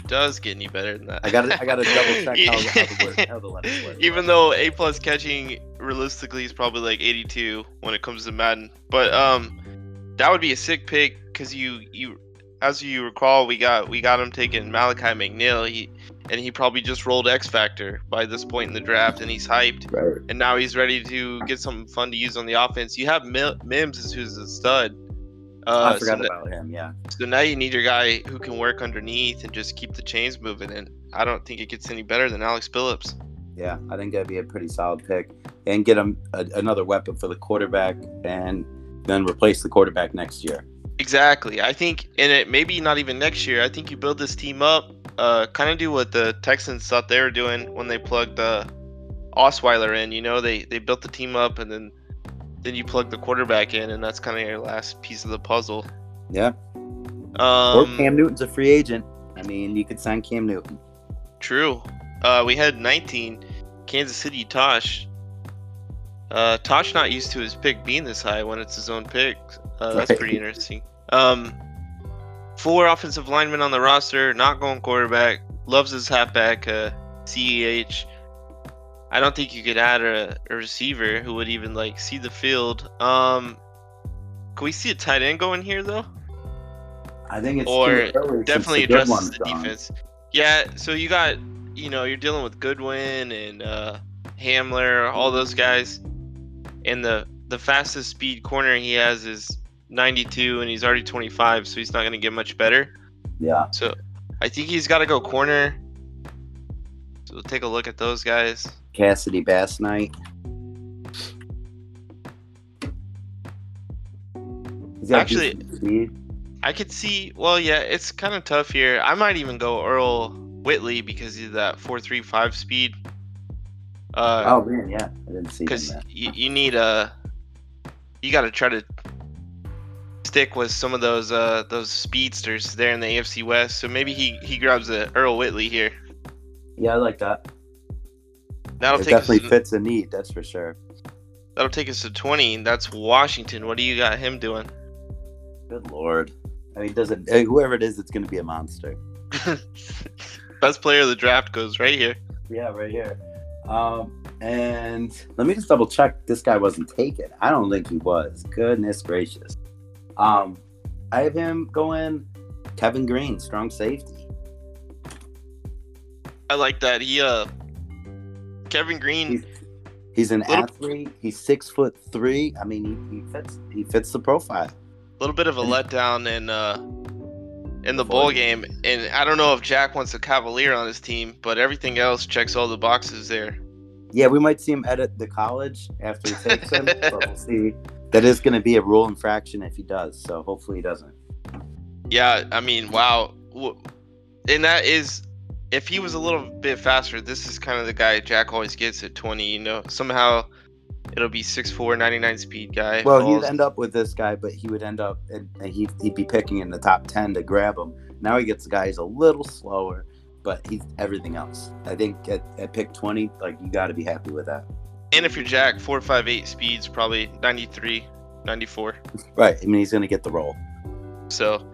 does get any better than that. I gotta, I gotta double check how, the- how the word, how the letters work. Even though A plus catching realistically is probably like 82 when it comes to Madden, but um, that would be a sick pick because you you as you recall we got we got him taking Malachi McNeil. He and he probably just rolled X Factor by this point in the draft, and he's hyped. Right. And now he's ready to get something fun to use on the offense. You have Mims, who's a stud. Uh, I forgot so, about him. Yeah. so now you need your guy who can work underneath and just keep the chains moving. And I don't think it gets any better than Alex Phillips. Yeah, I think that'd be a pretty solid pick, and get him a, another weapon for the quarterback, and then replace the quarterback next year. Exactly. I think, and it maybe not even next year. I think you build this team up, uh, kind of do what the Texans thought they were doing when they plugged uh, Osweiler in. You know, they they built the team up, and then then you plug the quarterback in, and that's kind of your last piece of the puzzle. Yeah, or Um, Cam Newton's a free agent. I mean, you could sign Cam Newton. True. Uh, we had 19. Kansas City Tosh. Uh, Tosh not used to his pick being this high when it's his own pick. Uh, that's Right. pretty interesting. Um, four offensive linemen on the roster, not going quarterback. Loves his halfback, uh, CEH. I don't think you could add a, a receiver who would even like see the field. Um, can we see a tight end going here though? I think it's Or too early since definitely addresses one's the defense. Yeah, so you got, you know, you're dealing with Goodwin and uh, Hamler, all those guys, and the the fastest speed corner he has is 92, and he's already 25, so he's not going to get much better. Yeah, So I think he's got to go corner. So we'll take a look at those guys. Cassidy Bass Knight. Actually-. I could see. Well, yeah, it's kind of tough here. I might even go Earl Whitley because he's that 4.35 speed. Uh, oh man, yeah, I didn't see because you, you need a you got to try to stick with some of those uh those speedsters there in the AFC West. So maybe he he grabs a Earl Whitley here. Yeah, I like that. That'll it take definitely to, fits a need, that's for sure. that'll take us to 20. That's Washington. What do you got him doing? Good lord. I mean, doesn't eh, whoever it is, it's going to be a monster. Best player of the draft goes right here. Yeah, right here. Um, and let me just double check. This guy wasn't taken. I don't think he was. Goodness gracious. Um, I have him going. Kevin Green, strong safety. I like that. He uh Kevin Green He's, he's an Little- athlete. He's six foot three. I mean, he, he fits. He fits the profile. a little bit of a letdown in uh in the bowl game and I don't know if Jack wants a Cavalier on his team, but everything else checks all the boxes there. Yeah, we might see him edit the college after he takes him, but we'll see. That is going to be a rule infraction if he does. So hopefully he doesn't. Yeah, I mean, wow. And that is, if he was a little bit faster, this is kind of the guy Jack always gets at 20. You know, somehow it'll be 6'4, 99 speed guy. Well, falls- he'd end up with this guy, but he would end up and he'd, he'd be picking in the top ten to grab him. Now he gets the guy who's a little slower, but he's everything else. I think at, at pick twenty, like you got to be happy with that. and if you're Jack, 4.58 speeds, probably 93, 94. Right. I mean, he's gonna get the role. So,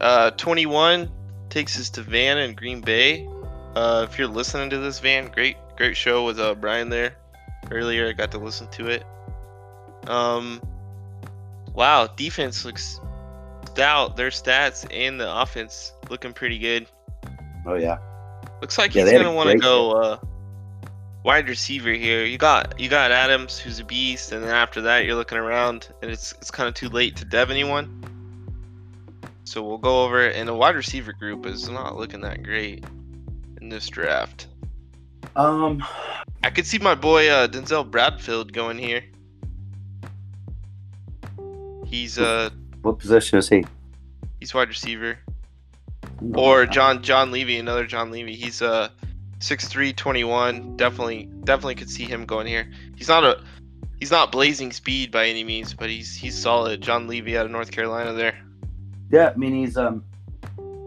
uh, 21 takes us to Van and Green Bay. Uh, if you're listening to this, Van, great, great show with uh, Brian there earlier. I got to listen to it. Um, wow, defense looks stout. Their stats and the offense looking pretty good. Oh yeah. Looks like Yeah, he's they had a gonna want to go uh, wide receiver here. You got you got Adams, who's a beast, and then after that, you're looking around, and it's it's kind of too late to dev anyone. So we'll go over it, and the wide receiver group is not looking that great in this draft. Um. I could see my boy uh, Denzel Bradfield going here. He's uh What position is he? he's wide receiver. or John John Levy, another John Levy. He's uh 6'3", 21. Definitely definitely could see him going here. He's not a he's not blazing speed by any means, but he's he's solid. John Levy out of North Carolina there. Yeah, I mean he's um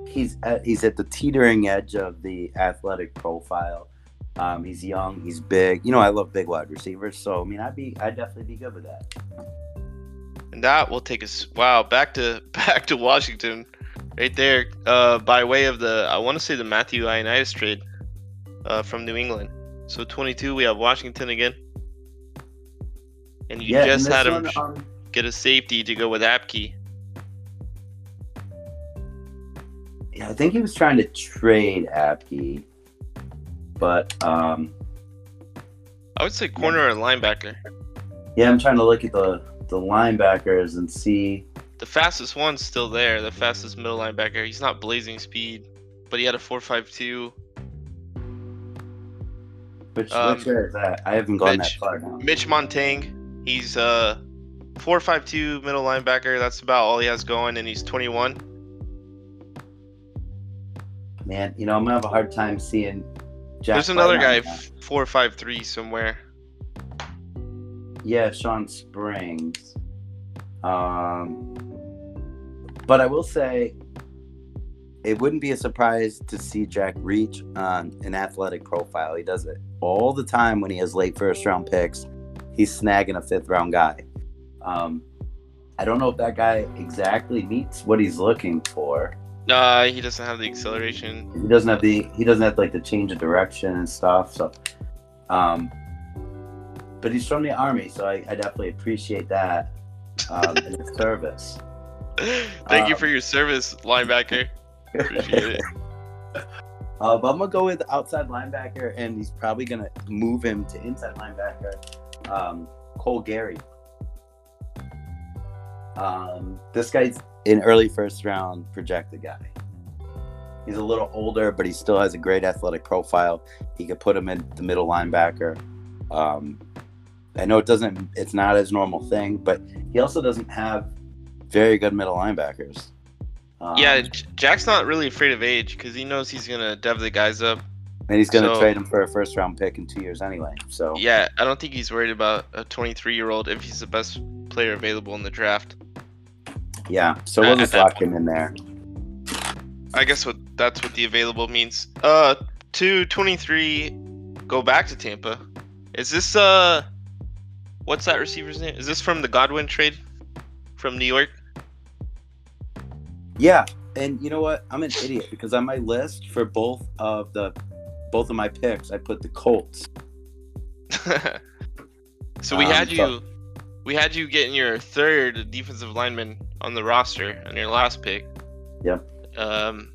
he's at, he's at the teetering edge of the athletic profile. Um, he's young, he's big. You know, I love big wide receivers, so I mean, I'd be I'd definitely be good with that. And that will take us wow back to back to Washington, right there. Uh, by way of the I want to say the Matthew Ioannidis trade, uh, from New England. So 22, we have Washington again. And you yeah, just this had him one, sh- um, get a safety to go with Apke. Yeah, I think he was trying to trade Apke, but um, I would say corner or linebacker. yeah, I'm trying to look at the the linebackers and see. The fastest one's still there. The fastest middle linebacker. He's not blazing speed, but he had a 4.52. Which Um, which is that? I haven't gone Mitch. that far now. Mitch Montang. He's uh 4.52 middle linebacker. That's about all he has going, and he's 21. Man, you know, I'm gonna have a hard time seeing. Jack There's another guy, White that. 4.53 somewhere. Yeah, Sean Springs. Um, but I will say, it wouldn't be a surprise to see Jack reach on an athletic profile. He does it all the time when he has late first round picks. He's snagging a fifth round guy. Um, I don't know if that guy exactly meets what he's looking for. Nah, he doesn't have the acceleration. He doesn't have the he doesn't have like the change of direction and stuff. So, um, but he's from the army, so I, I definitely appreciate that um, in his service. Thank you Um, for your service, linebacker. Appreciate it. Uh, but I'm gonna go with outside linebacker, and he's probably gonna move him to inside linebacker. Um, Cole Gary. Um, this guy's an early first round projected guy. He's a little older, but he still has a great athletic profile. He could put him in the middle linebacker. Um, I know it doesn't, it's not his normal thing, but he also doesn't have very good middle linebackers. Um, Yeah, Jack's not really afraid of age because he knows he's gonna dev the guys up. and he's going to so- trade him for a first round pick in two years anyway. So Yeah, I don't think he's worried about a 23 year old if he's the best player available in the draft. Yeah, so Uh, we'll at just that lock him in there. I guess what that's what the available means. Uh, two twenty-three, go back to Tampa. Is this uh, what's that receiver's name? Is this from the Godwin trade from New York? Yeah, and you know what? I'm an idiot because on my list for both of the both of my picks, I put the Colts. so we Um, had so- you, we had you getting your third defensive lineman on the roster on your last pick. Yep. Um,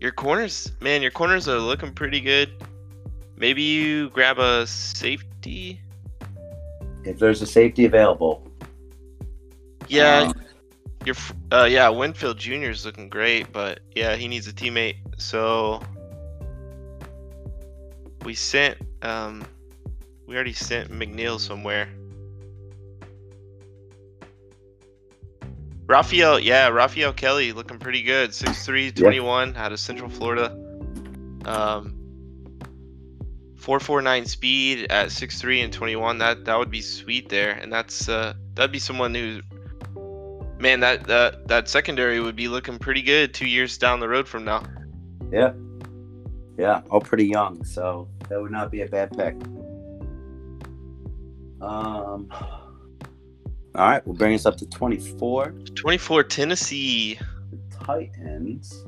your corners, man, your corners are looking pretty good. Maybe you grab a safety. If there's a safety available, Yeah, um, your uh, yeah, Winfield Jr. is looking great, but yeah, he needs a teammate. So we sent um, we already sent McNeil somewhere. Raphael, yeah, Raphael Kelly looking pretty good. 6'3", 21 out of Central Florida. Um, 449 speed at 6'3 and 21. That that would be sweet there, and that's uh, that'd be someone who man, that that that secondary would be looking pretty good two years down the road from now. yeah, yeah, all pretty young, so that would not be a bad pick. Um, all right, we'll bring us up to 24. 24 Tennessee. The Titans.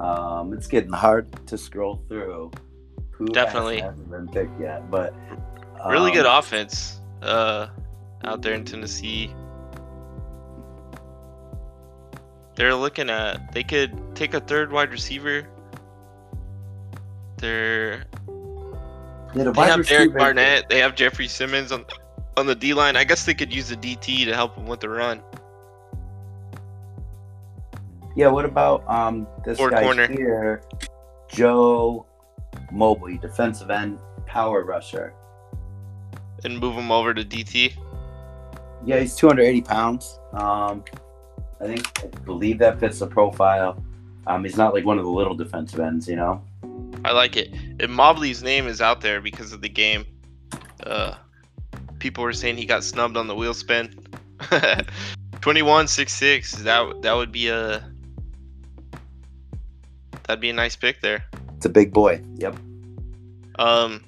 Um, it's getting hard to scroll through. Who Definitely. hasn't been picked yet, but Really good um, offense uh, out there in Tennessee. They're looking at they could take a third wide receiver. They're Yeah, the they have Derek receiver- Barnett. They have Jeffery Simmons on on the D line. I guess they could use the DT to help them with the run. Yeah, what about um this guy corner. here, Joe Mobley, defensive end, power rusher. and move him over to DT. Yeah, he's 280 pounds. Um, I think I believe that fits the profile. Um, he's not like one of the little defensive ends, you know. I like it. And Mobley's name is out there because of the game. Uh, people were saying he got snubbed on the wheel spin. 21 6 That that would be a that'd be a nice pick there. It's a big boy. Yep. Um,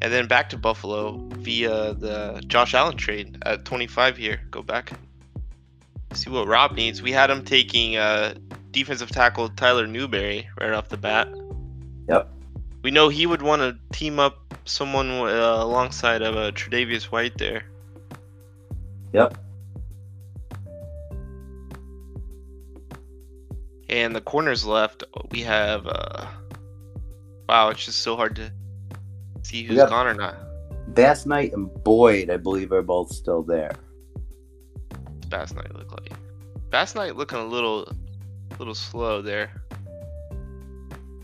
and then back to Buffalo via the Josh Allen trade at 25 here. Go back. See what Rob needs. We had him taking uh, defensive tackle Tyler Newberry right off the bat. Yep. We know he would want to team up someone uh, alongside of uh, Tre'Davious White there. Yep. And the corners left, we have. Uh, wow, it's just so hard to see who's gone or not. Bass Knight and Boyd, I believe, are both still there. What's Bass Knight look like? Bass Knight looking a little, little slow there.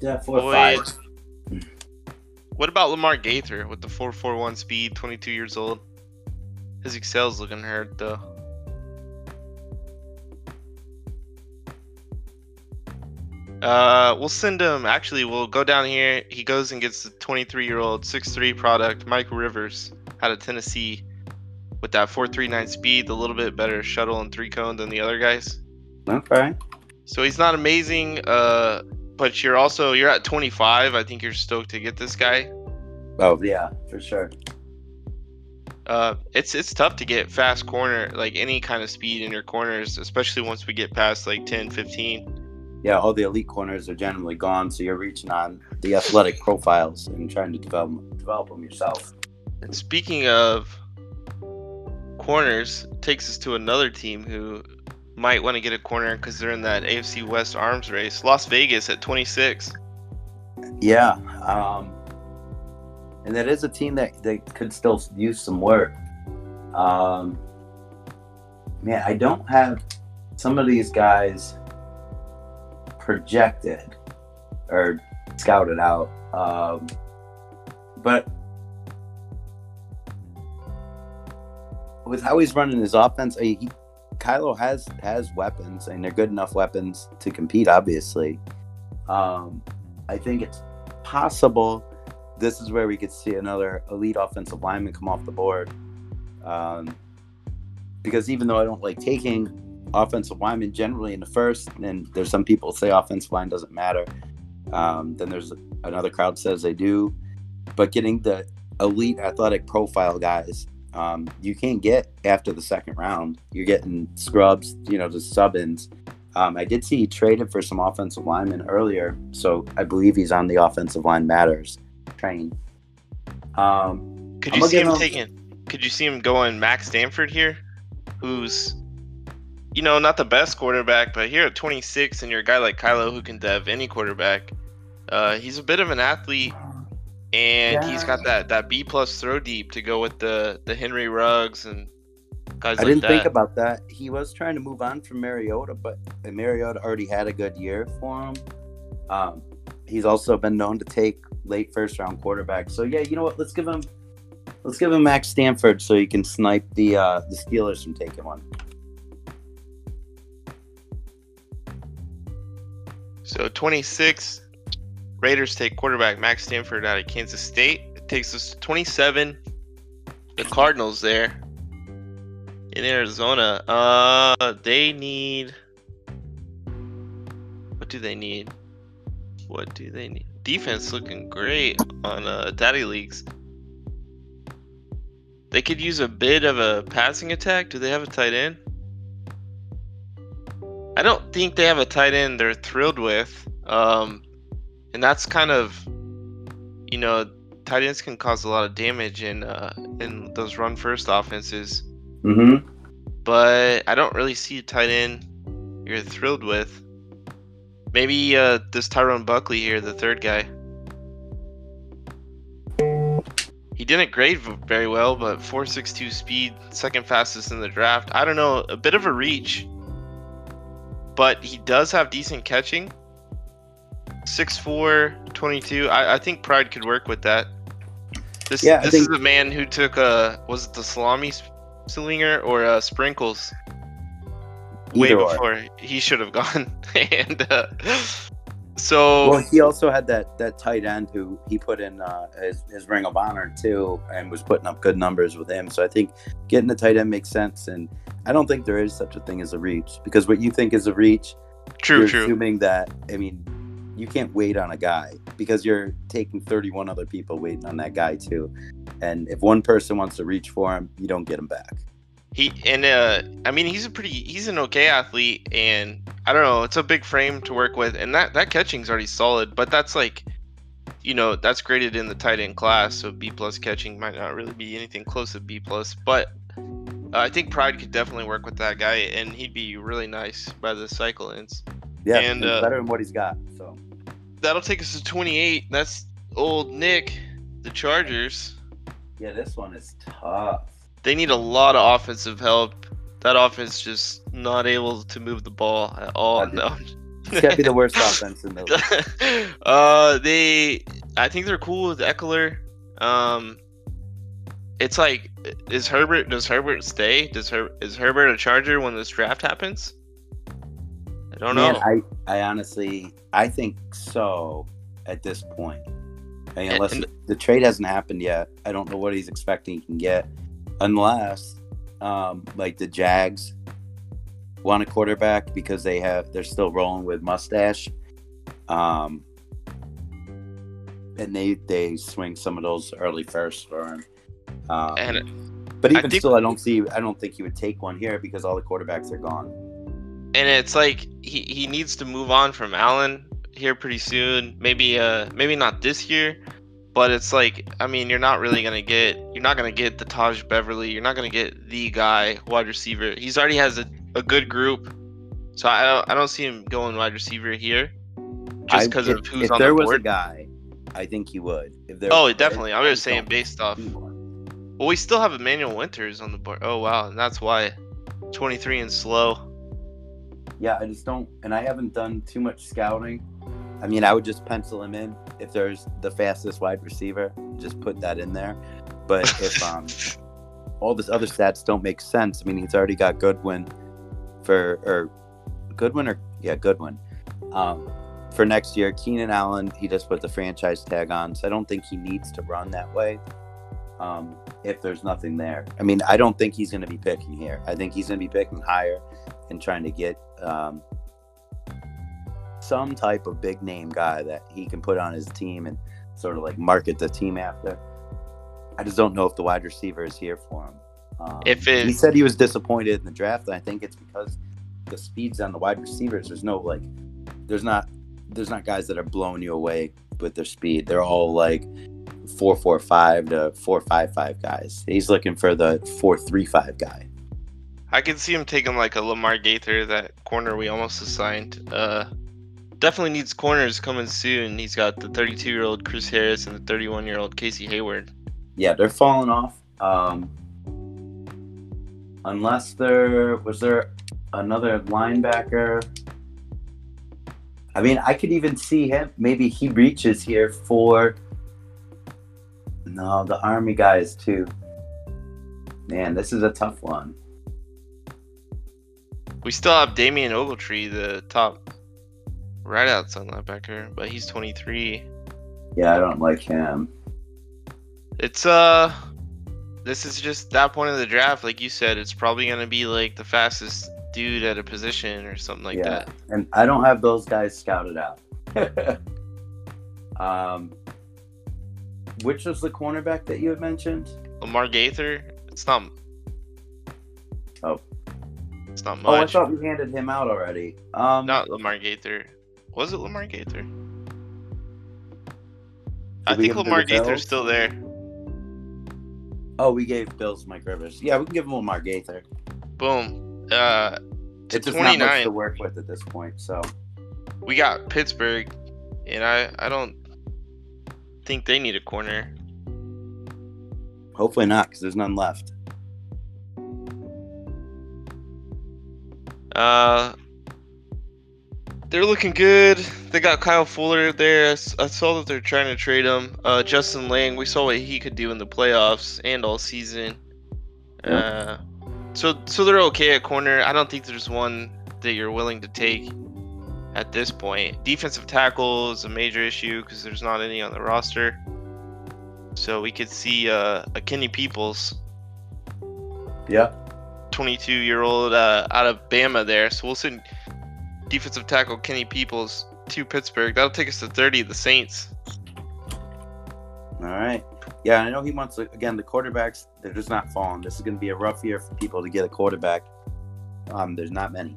Yeah, four Boyd. five. What about Lamar Gaither with the 441 speed, 22 years old? His Excel's looking hurt though. Uh, we'll send him. Actually, we'll go down here. He goes and gets the 23 year old 6'3 product, Mike Rivers, out of Tennessee, with that 439 speed, a little bit better shuttle and three cone than the other guys. Okay. So he's not amazing, uh, but you're also you're at 25. I think you're stoked to get this guy. Oh yeah, for sure. Uh, it's it's tough to get fast corner like any kind of speed in your corners, especially once we get past like 10, 15. Yeah, all the elite corners are generally gone, so you're reaching on the athletic profiles and trying to develop develop them yourself. And speaking of corners, takes us to another team who might want to get a corner because they're in that AFC West arms race. Las Vegas at 26. Yeah, um, and that is a team that, that could still use some work. Um, man, I don't have some of these guys projected or scouted out, um, but with how he's running his offense, he, Kylo has has weapons, and they're good enough weapons to compete. Obviously, um, I think it's possible. This is where we could see another elite offensive lineman come off the board. Um, because even though I don't like taking offensive linemen generally in the first, and there's some people say offensive line doesn't matter. Um, then there's another crowd says they do, but getting the elite athletic profile guys um, you can't get after the second round. You're getting scrubs, you know, just sub ins. Um, I did see he traded for some offensive linemen earlier, so I believe he's on the offensive line matters train. Um, could you see him, him taking? Could you see him going Max Stanford here, who's, you know, not the best quarterback, but here at 26, and you're a guy like Kylo who can dev any quarterback. Uh, he's a bit of an athlete and yeah. he's got that that B plus throw deep to go with the the Henry Ruggs and guys. I like didn't that. think about that. He was trying to move on from Mariota, but Mariota already had a good year for him. Um, he's also been known to take late first round quarterbacks. So yeah, you know what? Let's give him let's give him Max Stanford so he can snipe the uh, the Steelers from taking one. So 26 Raiders take quarterback Max Stanford out of Kansas State. It takes us to 27. The Cardinals there in Arizona. Uh, they need. What do they need? What do they need? Defense looking great on uh, Daddy Leagues. They could use a bit of a passing attack. Do they have a tight end? I don't think they have a tight end they're thrilled with. Um, and that's kind of you know tight ends can cause a lot of damage in uh, in those run first offenses. Mm-hmm. But I don't really see a tight end you're thrilled with. Maybe uh, this Tyrone Buckley here, the third guy. He didn't grade very well, but 4.62 speed, second fastest in the draft. I don't know, a bit of a reach, but he does have decent catching. 6'4", 22. I, I think Pride could work with that. This yeah, this think... is a man who took a uh, was it the salami slinger or uh, sprinkles way before or. he should have gone and uh, so well he also had that that tight end who he put in uh, his, his ring of honor too and was putting up good numbers with him so i think getting the tight end makes sense and i don't think there is such a thing as a reach because what you think is a reach true you're true assuming that i mean you can't wait on a guy because you're taking 31 other people waiting on that guy too. And if one person wants to reach for him, you don't get him back. He and uh I mean he's a pretty he's an okay athlete and I don't know, it's a big frame to work with and that that catching's already solid, but that's like you know, that's graded in the tight end class, so B plus catching might not really be anything close to B plus, but uh, I think Pride could definitely work with that guy, and he'd be really nice by the cycle ends. Yeah, and uh, better than what he's got. So that'll take us to 28. That's old Nick, the Chargers. Yeah, this one is tough. They need a lot of offensive help. That offense just not able to move the ball at all. No. It's gotta be the worst offense in the league. uh, they, I think they're cool with Ekeler. Um, it's like, is Herbert? Does Herbert stay? Does Her, is Herbert a Charger when this draft happens? I don't Man, know. I, I honestly, I think so at this point. I mean, unless and, the trade hasn't happened yet, I don't know what he's expecting he can get, unless um, like the Jags want a quarterback because they have they're still rolling with mustache. Um, and they they swing some of those early first for him. Um, And but I even think- still, I don't see. I don't think he would take one here because all the quarterbacks are gone. And it's like he, he needs to move on from Allen here pretty soon. Maybe uh maybe not this year, but it's like I mean you're not really gonna get you're not gonna get the Taj Beverly. You're not gonna get the guy wide receiver. He's already has a, a good group, so I don't I don't see him going wide receiver here, just because of who's if on there the was a guy, I think he would. If there, Oh, was- definitely. I'm just saying based off. Well, we still have Emmanuel Winters on the board. Oh wow, and that's why 23 and slow. Yeah, I just don't, and I haven't done too much scouting. I mean, I would just pencil him in if there's the fastest wide receiver, just put that in there. But if um, all this other stats don't make sense, I mean, he's already got Goodwin for or Goodwin or yeah, Goodwin um, for next year. Keenan Allen, he just put the franchise tag on, so I don't think he needs to run that way. Um, if there's nothing there, I mean, I don't think he's going to be picking here. I think he's going to be picking higher and trying to get um, some type of big name guy that he can put on his team and sort of like market the team after. I just don't know if the wide receiver is here for him. Um, If it- he said he was disappointed in the draft, and I think it's because the speeds on the wide receivers. There's no like, there's not, there's not guys that are blowing you away with their speed. They're all like four four five to four five five guys. He's looking for the four three five guy. I can see him taking like a Lamar Gaither, that corner we almost assigned. Uh, definitely needs corners coming soon. He's got the 32 year old Chris Harris and the 31 year old Casey Hayward. yeah, they're falling off. Um, unless there was there another linebacker. I mean, I could even see him. Maybe he reaches here for. No, the army guys too. Man, this is a tough one. We still have Damian Ogletree, the top right out outside linebacker, but he's 23. Yeah, I don't like him. It's uh, this is just that point of the draft. Like you said, it's probably gonna be like the fastest dude at a position or something like Yeah. that. and I don't have those guys scouted out. um, which was the cornerback that you had mentioned? Lamar Gaither, it's not. Oh. It's not Oh, I thought we handed him out already. Um, Not Lamar Gaither. Was it Lamar Gaither? I think give him to Lamar the Gaither's still there. Oh, we gave Bills Mike Rivers. Yeah, we can give him Lamar Gaither. Boom. Uh, It's just not much 29, to work with at this point. So we got Pittsburgh, and I I don't think they need a corner. hopefully not, because there's none left. Uh, they're looking good. They got Kyle Fuller there. I saw that they're trying to trade him. Uh, Justin Lang, we saw what he could do in the playoffs and all season. Uh, so so they're okay at corner. I don't think there's one that you're willing to take at this point. Defensive tackle is a major issue because there's not any on the roster. So we could see uh, a Kenny Peoples Yeah. 22 year old uh, out of Bama there. So we'll send defensive tackle Kenny Peoples to Pittsburgh. That'll take us to 30. The Saints. All right. Yeah, I know he wants again the quarterbacks. They're just not falling. This is going to be a rough year for people to get a quarterback. Um, there's not many.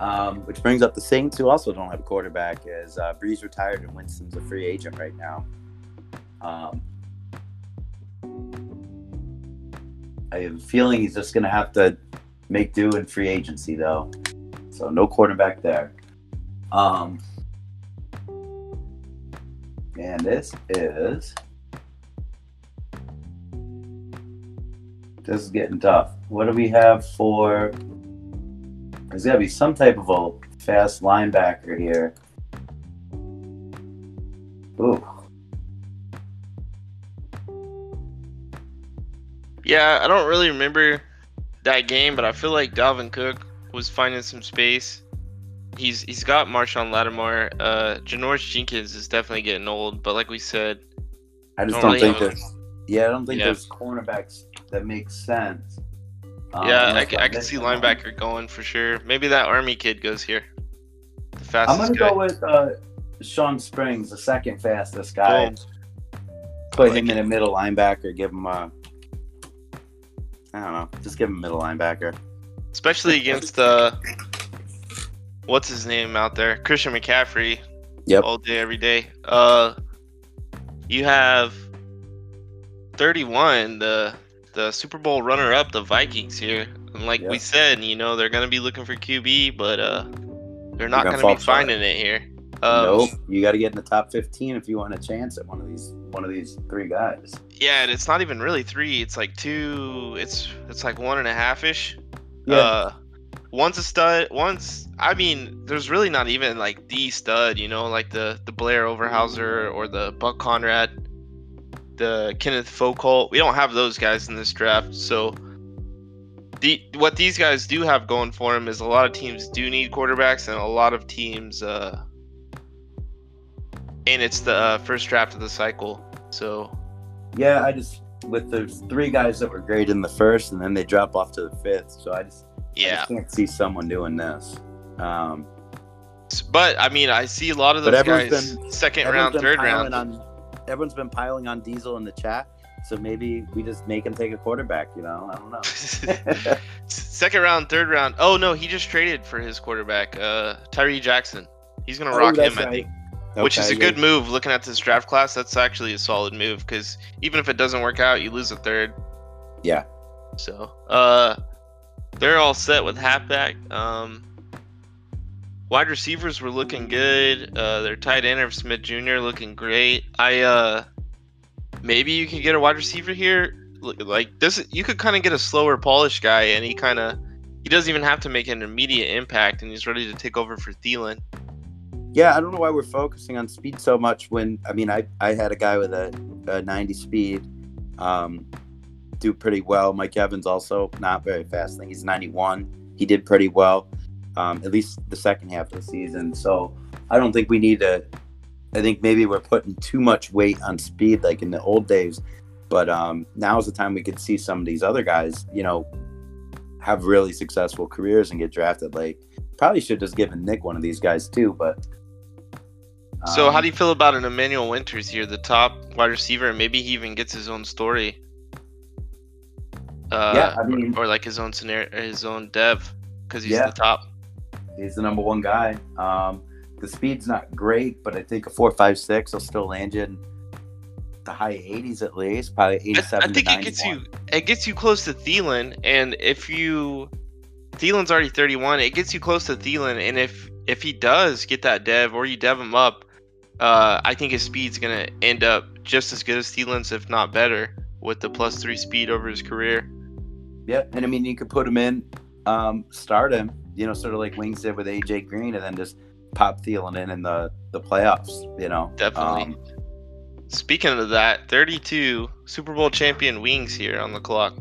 Um, which brings up the Saints, who also don't have a quarterback, as uh, Brees retired and Winston's a free agent right now. Um, I have a feeling he's just going to have to make do in free agency, though. So no quarterback there. Um, and this is this is getting tough. What do we have for? There's got to be some type of a fast linebacker here. Yeah, I don't really remember that game, but I feel like Dalvin Cook was finding some space. He's he's got Marshon Lattimore. Uh, Janoris Jenkins is definitely getting old, but like we said, I just Don't don't, really think there's. Yeah, I don't think Yeah. there's cornerbacks that make sense. Um, yeah, I, I can see missing one. linebacker going for sure. Maybe that army kid goes here. The I'm gonna guy. go with uh, Sean Springs, the second fastest guy. Boom. Put I him like in it. a middle linebacker. Give him a. I don't know. Just give him a middle linebacker. Especially against uh what's his name out there? Christian McCaffrey. Yep. All day, every day. Uh you have 31, the the Super Bowl runner up, the Vikings here. And like we said, you know, they're gonna be looking for QB, but uh they're not gonna gonna, be short. finding it here. Um, nope. You got to get in the top 15 if you want a chance at one of these one of these three guys. Yeah, and it's not even really three. It's like two. It's it's like one and a half ish. Yeah. Uh, one's a stud. One's I mean, there's really not even like the stud. You know, like the the Blair Overhauser or the Buck Conrad, the Kenneth Foucault. We don't have those guys in this draft. So the what these guys do have going for them is a lot of teams do need quarterbacks, and a lot of teams. uh and it's the uh, first draft of the cycle. So Yeah, I just with the three guys that were great in the first, and then they drop off to the fifth. So I just, I yeah, just can't see someone doing this. Um, But I mean, I see a lot of those guys been- second round, third round. On, everyone's been piling on Diesel in the chat, so maybe we just make him take a quarterback. You know, I don't know. second round, third round. Oh no, he just traded for his quarterback, uh, Tyree Jackson. He's gonna Oh, rock him, I right. Think. Which is a good move. Looking at this draft class, that's actually a solid move because even if it doesn't work out, you lose a third. Yeah. So, uh, they're all set with halfback. Um, wide receivers were looking good. Uh, their tight end, Smith Jr., looking great. I uh, maybe you could get a wide receiver here. Like this, you could kind of get a slower, polished guy, and he kind of he doesn't even have to make an immediate impact, and he's ready to take over for Thielen. Yeah, I don't know why we're focusing on speed so much. When I mean, I I had a guy with a, a 90 speed, um, do pretty well. Mike Evans also not very fast. I think he's 91. He did pretty well, um, at least the second half of the season. So I don't think we need to. I think maybe we're putting too much weight on speed, like in the old days. But um, now is the time we could see some of these other guys, you know, have really successful careers and get drafted. Like probably should have just given Nick one of these guys too, but. So, how um, do you feel about an Emmanuel Winters here, the top wide receiver, and maybe he even gets his own story? Uh, Yeah, I or- mean- or, like his own scenario, his own dev, because he's Yeah. the top. He's the number one guy. Um, the speed's not great, but I think a four five six will still land you in the high eighties at least, probably I, eighty seven. I think it gets you, it gets you close to Thielen, and if you, Thielen's already thirty one, it gets you close to Thielen, and if if he does get that dev or you dev him up, uh, I think his speed's gonna end up just as good as Thielen's, if not better, with the plus three speed over his career. Yeah, and I mean you could put him in, um, start him, you know, sort of like Wings did with AJ Green, and then just pop Thielen in in the the playoffs. You know, Definitely. Um, Speaking of that, 32 Super Bowl champion wings here on the clock.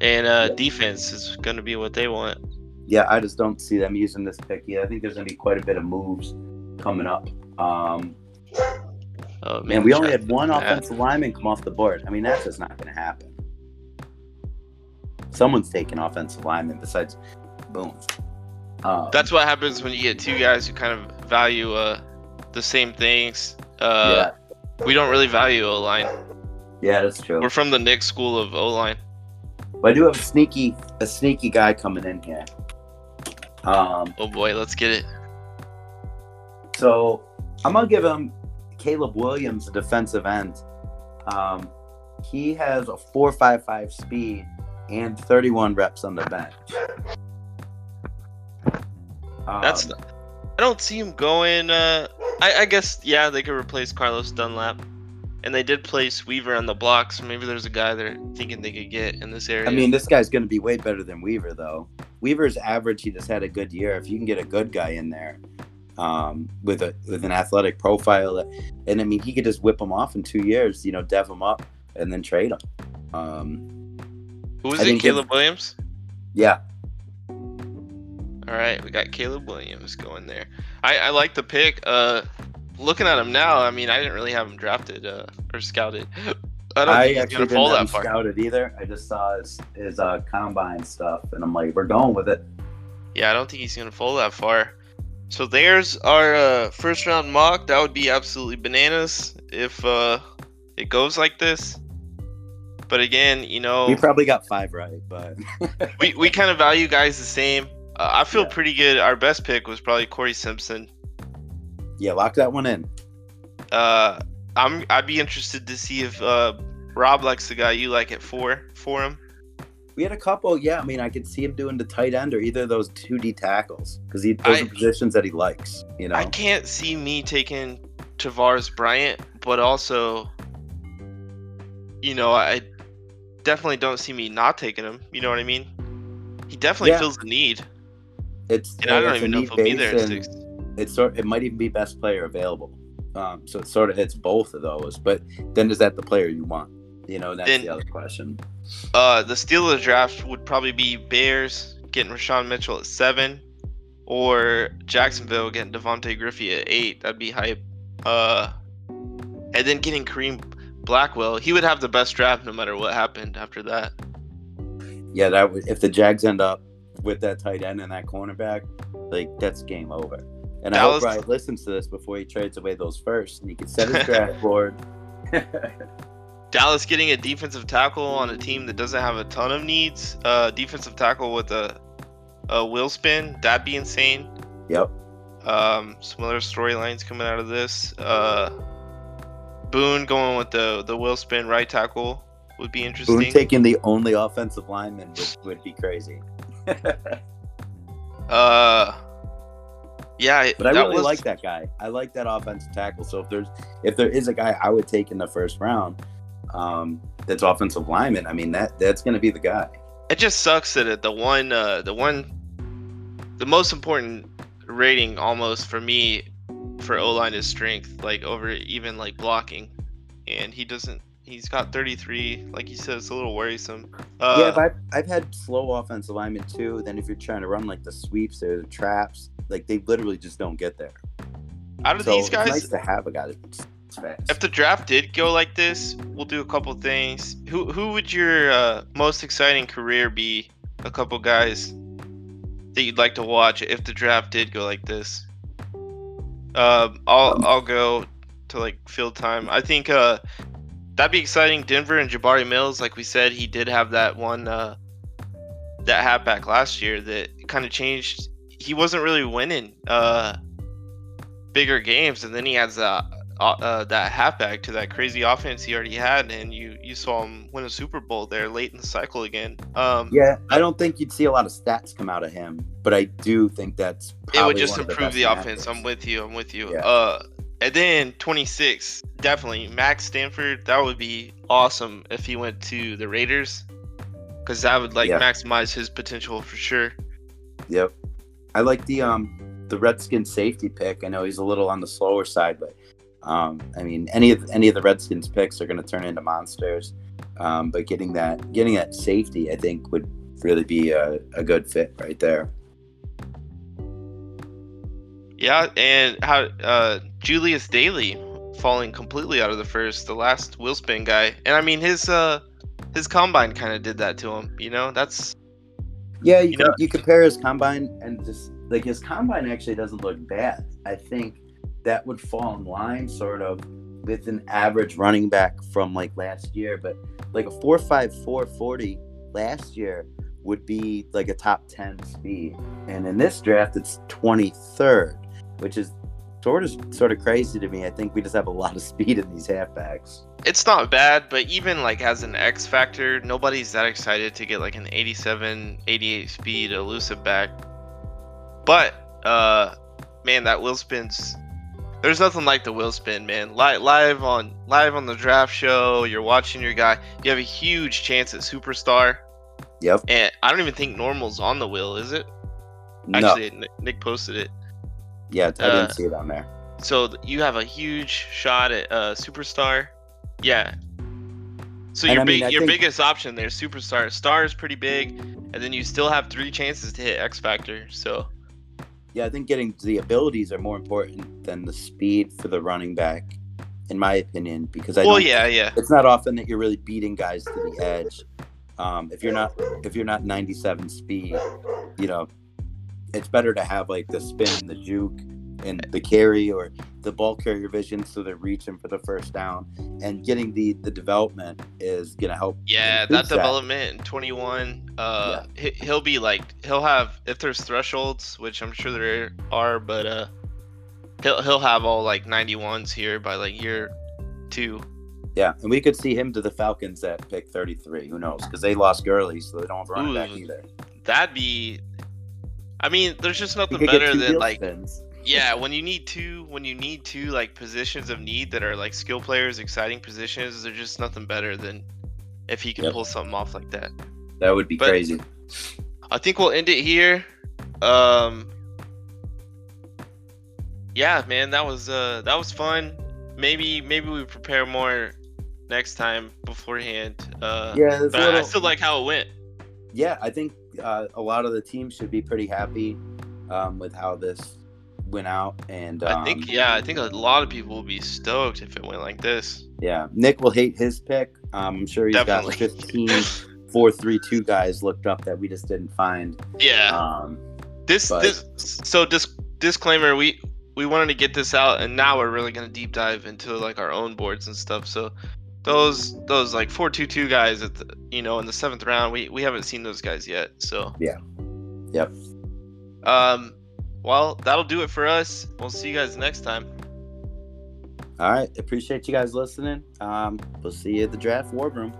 And uh, defense is going to be what they want. yeah, I just don't see them using this pick yet. I think there's gonna be quite a bit of moves coming up. Um, Oh, man, we only had one that. offensive lineman come off the board. I mean, that's just not going to happen. Someone's taking offensive lineman besides Boom. Um, That's what happens when you get two guys who kind of value uh, the same things. Uh, We don't really value O line. yeah, that's true. We're from the Nick school of O line. But I do have a sneaky, a sneaky guy coming in here. Um, Oh boy, let's get it. So I'm gonna give him Caleb Williams, a defensive end. Um, he has a four five five speed and 31 reps on the bench. Um, That's. I don't see him going. Uh, I, I guess yeah, they could replace Carlos Dunlap, and they did place Weaver on the block, so maybe there's a guy they're thinking they could get in this area. I mean, this guy's going to be way better than Weaver, though. Weaver's average. He just had a good year. If you can get a good guy in there um, with a with an athletic profile, and I mean, he could just whip him off in two years. You know, dev him up and then trade him. Um, who is I it? Caleb Williams. yeah, All right, we got Caleb Williams going there. I, I like the pick. Uh, looking at him now, I mean, I didn't really have him drafted uh, or scouted, I don't I think he's actually gonna didn't fall that far. scouted either. I just saw his his uh, combine stuff, and I'm like, we're going with it. Yeah, I don't think he's gonna fall that far. So there's our uh, first round mock. That would be absolutely bananas if uh, it goes like this. But again, you know, We probably got five right, but we, we kind of value guys the same. Uh, I feel Yeah. pretty good. Our best pick was probably Corey Simpson. yeah, lock that one in. Uh, I'm I'd be interested to see if uh, Rob likes the guy you like at four for him. We had a couple. Yeah, I mean, I could see him doing the tight end or either of those two D tackles because he those I- are positions that he likes. You know, I can't see me taking Tavares Bryant, but also, you know, I definitely don't see me not taking him. You know what I mean? He definitely Yeah. feels the need, it's and I don't even know if he'll be there and six. It's sort. It might even be best player available. Um, so it sort of hits both of those. But then is that the player you want? You know, that's Then- the other question. Uh, the steal of the draft would probably be Bears getting Rashawn Mitchell at seven, or Jacksonville getting Devontae Griffey at eight. That'd be hype. Uh, and then getting Kareem Blackwell. He would have the best draft no matter what happened after that. Yeah, that would if the Jags end up with that tight end and that cornerback, like that's game over. And I hope Brian listens to this before he trades away those first, and he can set his draft board. Dallas getting a defensive tackle on a team that doesn't have a ton of needs. Uh, defensive tackle with a, a wheel spin. That'd be insane. yep. Um, some other storylines coming out of this. Uh, Boone going with the the wheel spin right tackle would be interesting. Boone taking the only offensive lineman would, would be crazy. uh, yeah, But I really was- like that guy. I like that offensive tackle. So if there's if there is a guy I would take in the first round, um, that's offensive lineman. I mean that that's going to be the guy. It just sucks that the one, uh, the one, the most important rating almost for me for O line is strength, like over even like blocking, and he doesn't. He's got 33. Like you said, it's a little worrisome. Uh, yeah, but I've, I've had slow offensive linemen too. Then if you're trying to run like the sweeps or the traps, like they literally just don't get there. out of So these it's guys, nice to have a guy that's fast. if the draft did go like this, we'll do a couple things. Who who would your uh, most exciting career be? A couple guys that you'd like to watch if the draft did go like this. Um, I'll I'll go to like field time. I think uh, that'd be exciting. Denver and Jabari Mills, like we said, he did have that one uh, that halfback last year that kind of changed. He wasn't really winning uh, bigger games, and then he has that uh, uh, that halfback to that crazy offense he already had, and you you saw him win a Super Bowl there late in the cycle again. Um, yeah, I don't think you'd see a lot of stats come out of him, but I do think that's it would just of the improve the, offense. I'm with you. I'm with you. Yeah. Uh, and then 26, definitely Max Stanford. That would be awesome if he went to the Raiders, because that would like Yeah. maximize his potential for sure. Yep. I like the um the Redskins safety pick. I know he's a little on the slower side, but um I mean any of any of the Redskins picks are going to turn into monsters. Um, but getting that getting that safety, I think, would really be a, a good fit right there. Yeah, and how uh, Julius Daly falling completely out of the first, the last wheel spin guy, and I mean his uh his combine kind of did that to him. You know, that's Yeah, you, You know- you compare his combine and just like his combine actually doesn't look bad. I think that would fall in line sort of with an average running back from like last year, but like a 4.54 40 last year would be like a top 10 speed. And in this draft it's 23rd, which is sort of sort of crazy to me. I think we just have a lot of speed in these halfbacks. it's not bad, but even like as an X factor, nobody's that excited to get like an 87, 88 speed elusive back. But uh man, that wheel spins there's nothing like the wheel spin, man. Live, live on live on the draft show, you're watching your guy. You have a huge chance at superstar, Yep. and I don't even think normal's on the wheel, is it? No. Actually, Nick, posted it. yeah, I uh, didn't see it on there. So you have a huge shot at uh, superstar. Yeah. So And your I mean, big, your think- biggest option there, superstar. Star is pretty big, and then you still have three chances to hit X Factor. So Yeah, I think getting the abilities are more important than the speed for the running back in my opinion, because I Well, yeah, yeah. it's not often that you're really beating guys to the edge. Um, if you're not if you're not 97 speed, you know, it's better to have like the spin, the juke, and the carry or the ball carrier vision, so they're reaching for the first down and getting the the development is gonna help. Yeah, improve that development in 21. Uh, he, he'll be like he'll have if there's thresholds, which I'm sure there are, but uh, he'll he'll have all like 91s here by like year two. Yeah, and we could see him to the Falcons at pick 33. Who knows? Because they lost Gurley, so they don't have a running back either. That'd be. I mean, there's just nothing better than like spins. Yeah when you need two when you need two like positions of need that are like skill players, exciting positions. There's just nothing better than if he can Yep. pull something off like that. That would be But- crazy. I think we'll end it here. Um Yeah, man, that was uh that was fun. Maybe maybe we prepare more next time beforehand. Uh Yeah, it's but a I little- still like how it went. yeah, I think uh, a lot of the teams should be pretty happy um, with how this went out. And um, I think yeah, I think a lot of people will be stoked if it went like this. yeah, Nick will hate his pick. Um, I'm sure he's Definitely. got 15 4 3 2 guys looked up that we just didn't find. Yeah. Um, this but- this so dis- disclaimer we we wanted to get this out and now we're really going to deep dive into like our own boards and stuff. So those those like 422 guys at the, you know in the 7th round, we we haven't seen those guys yet. So Yeah. Yep. Um well, that'll do it for us. We'll see you guys next time. all right. Appreciate you guys listening. Um, we'll see you at the draft war room.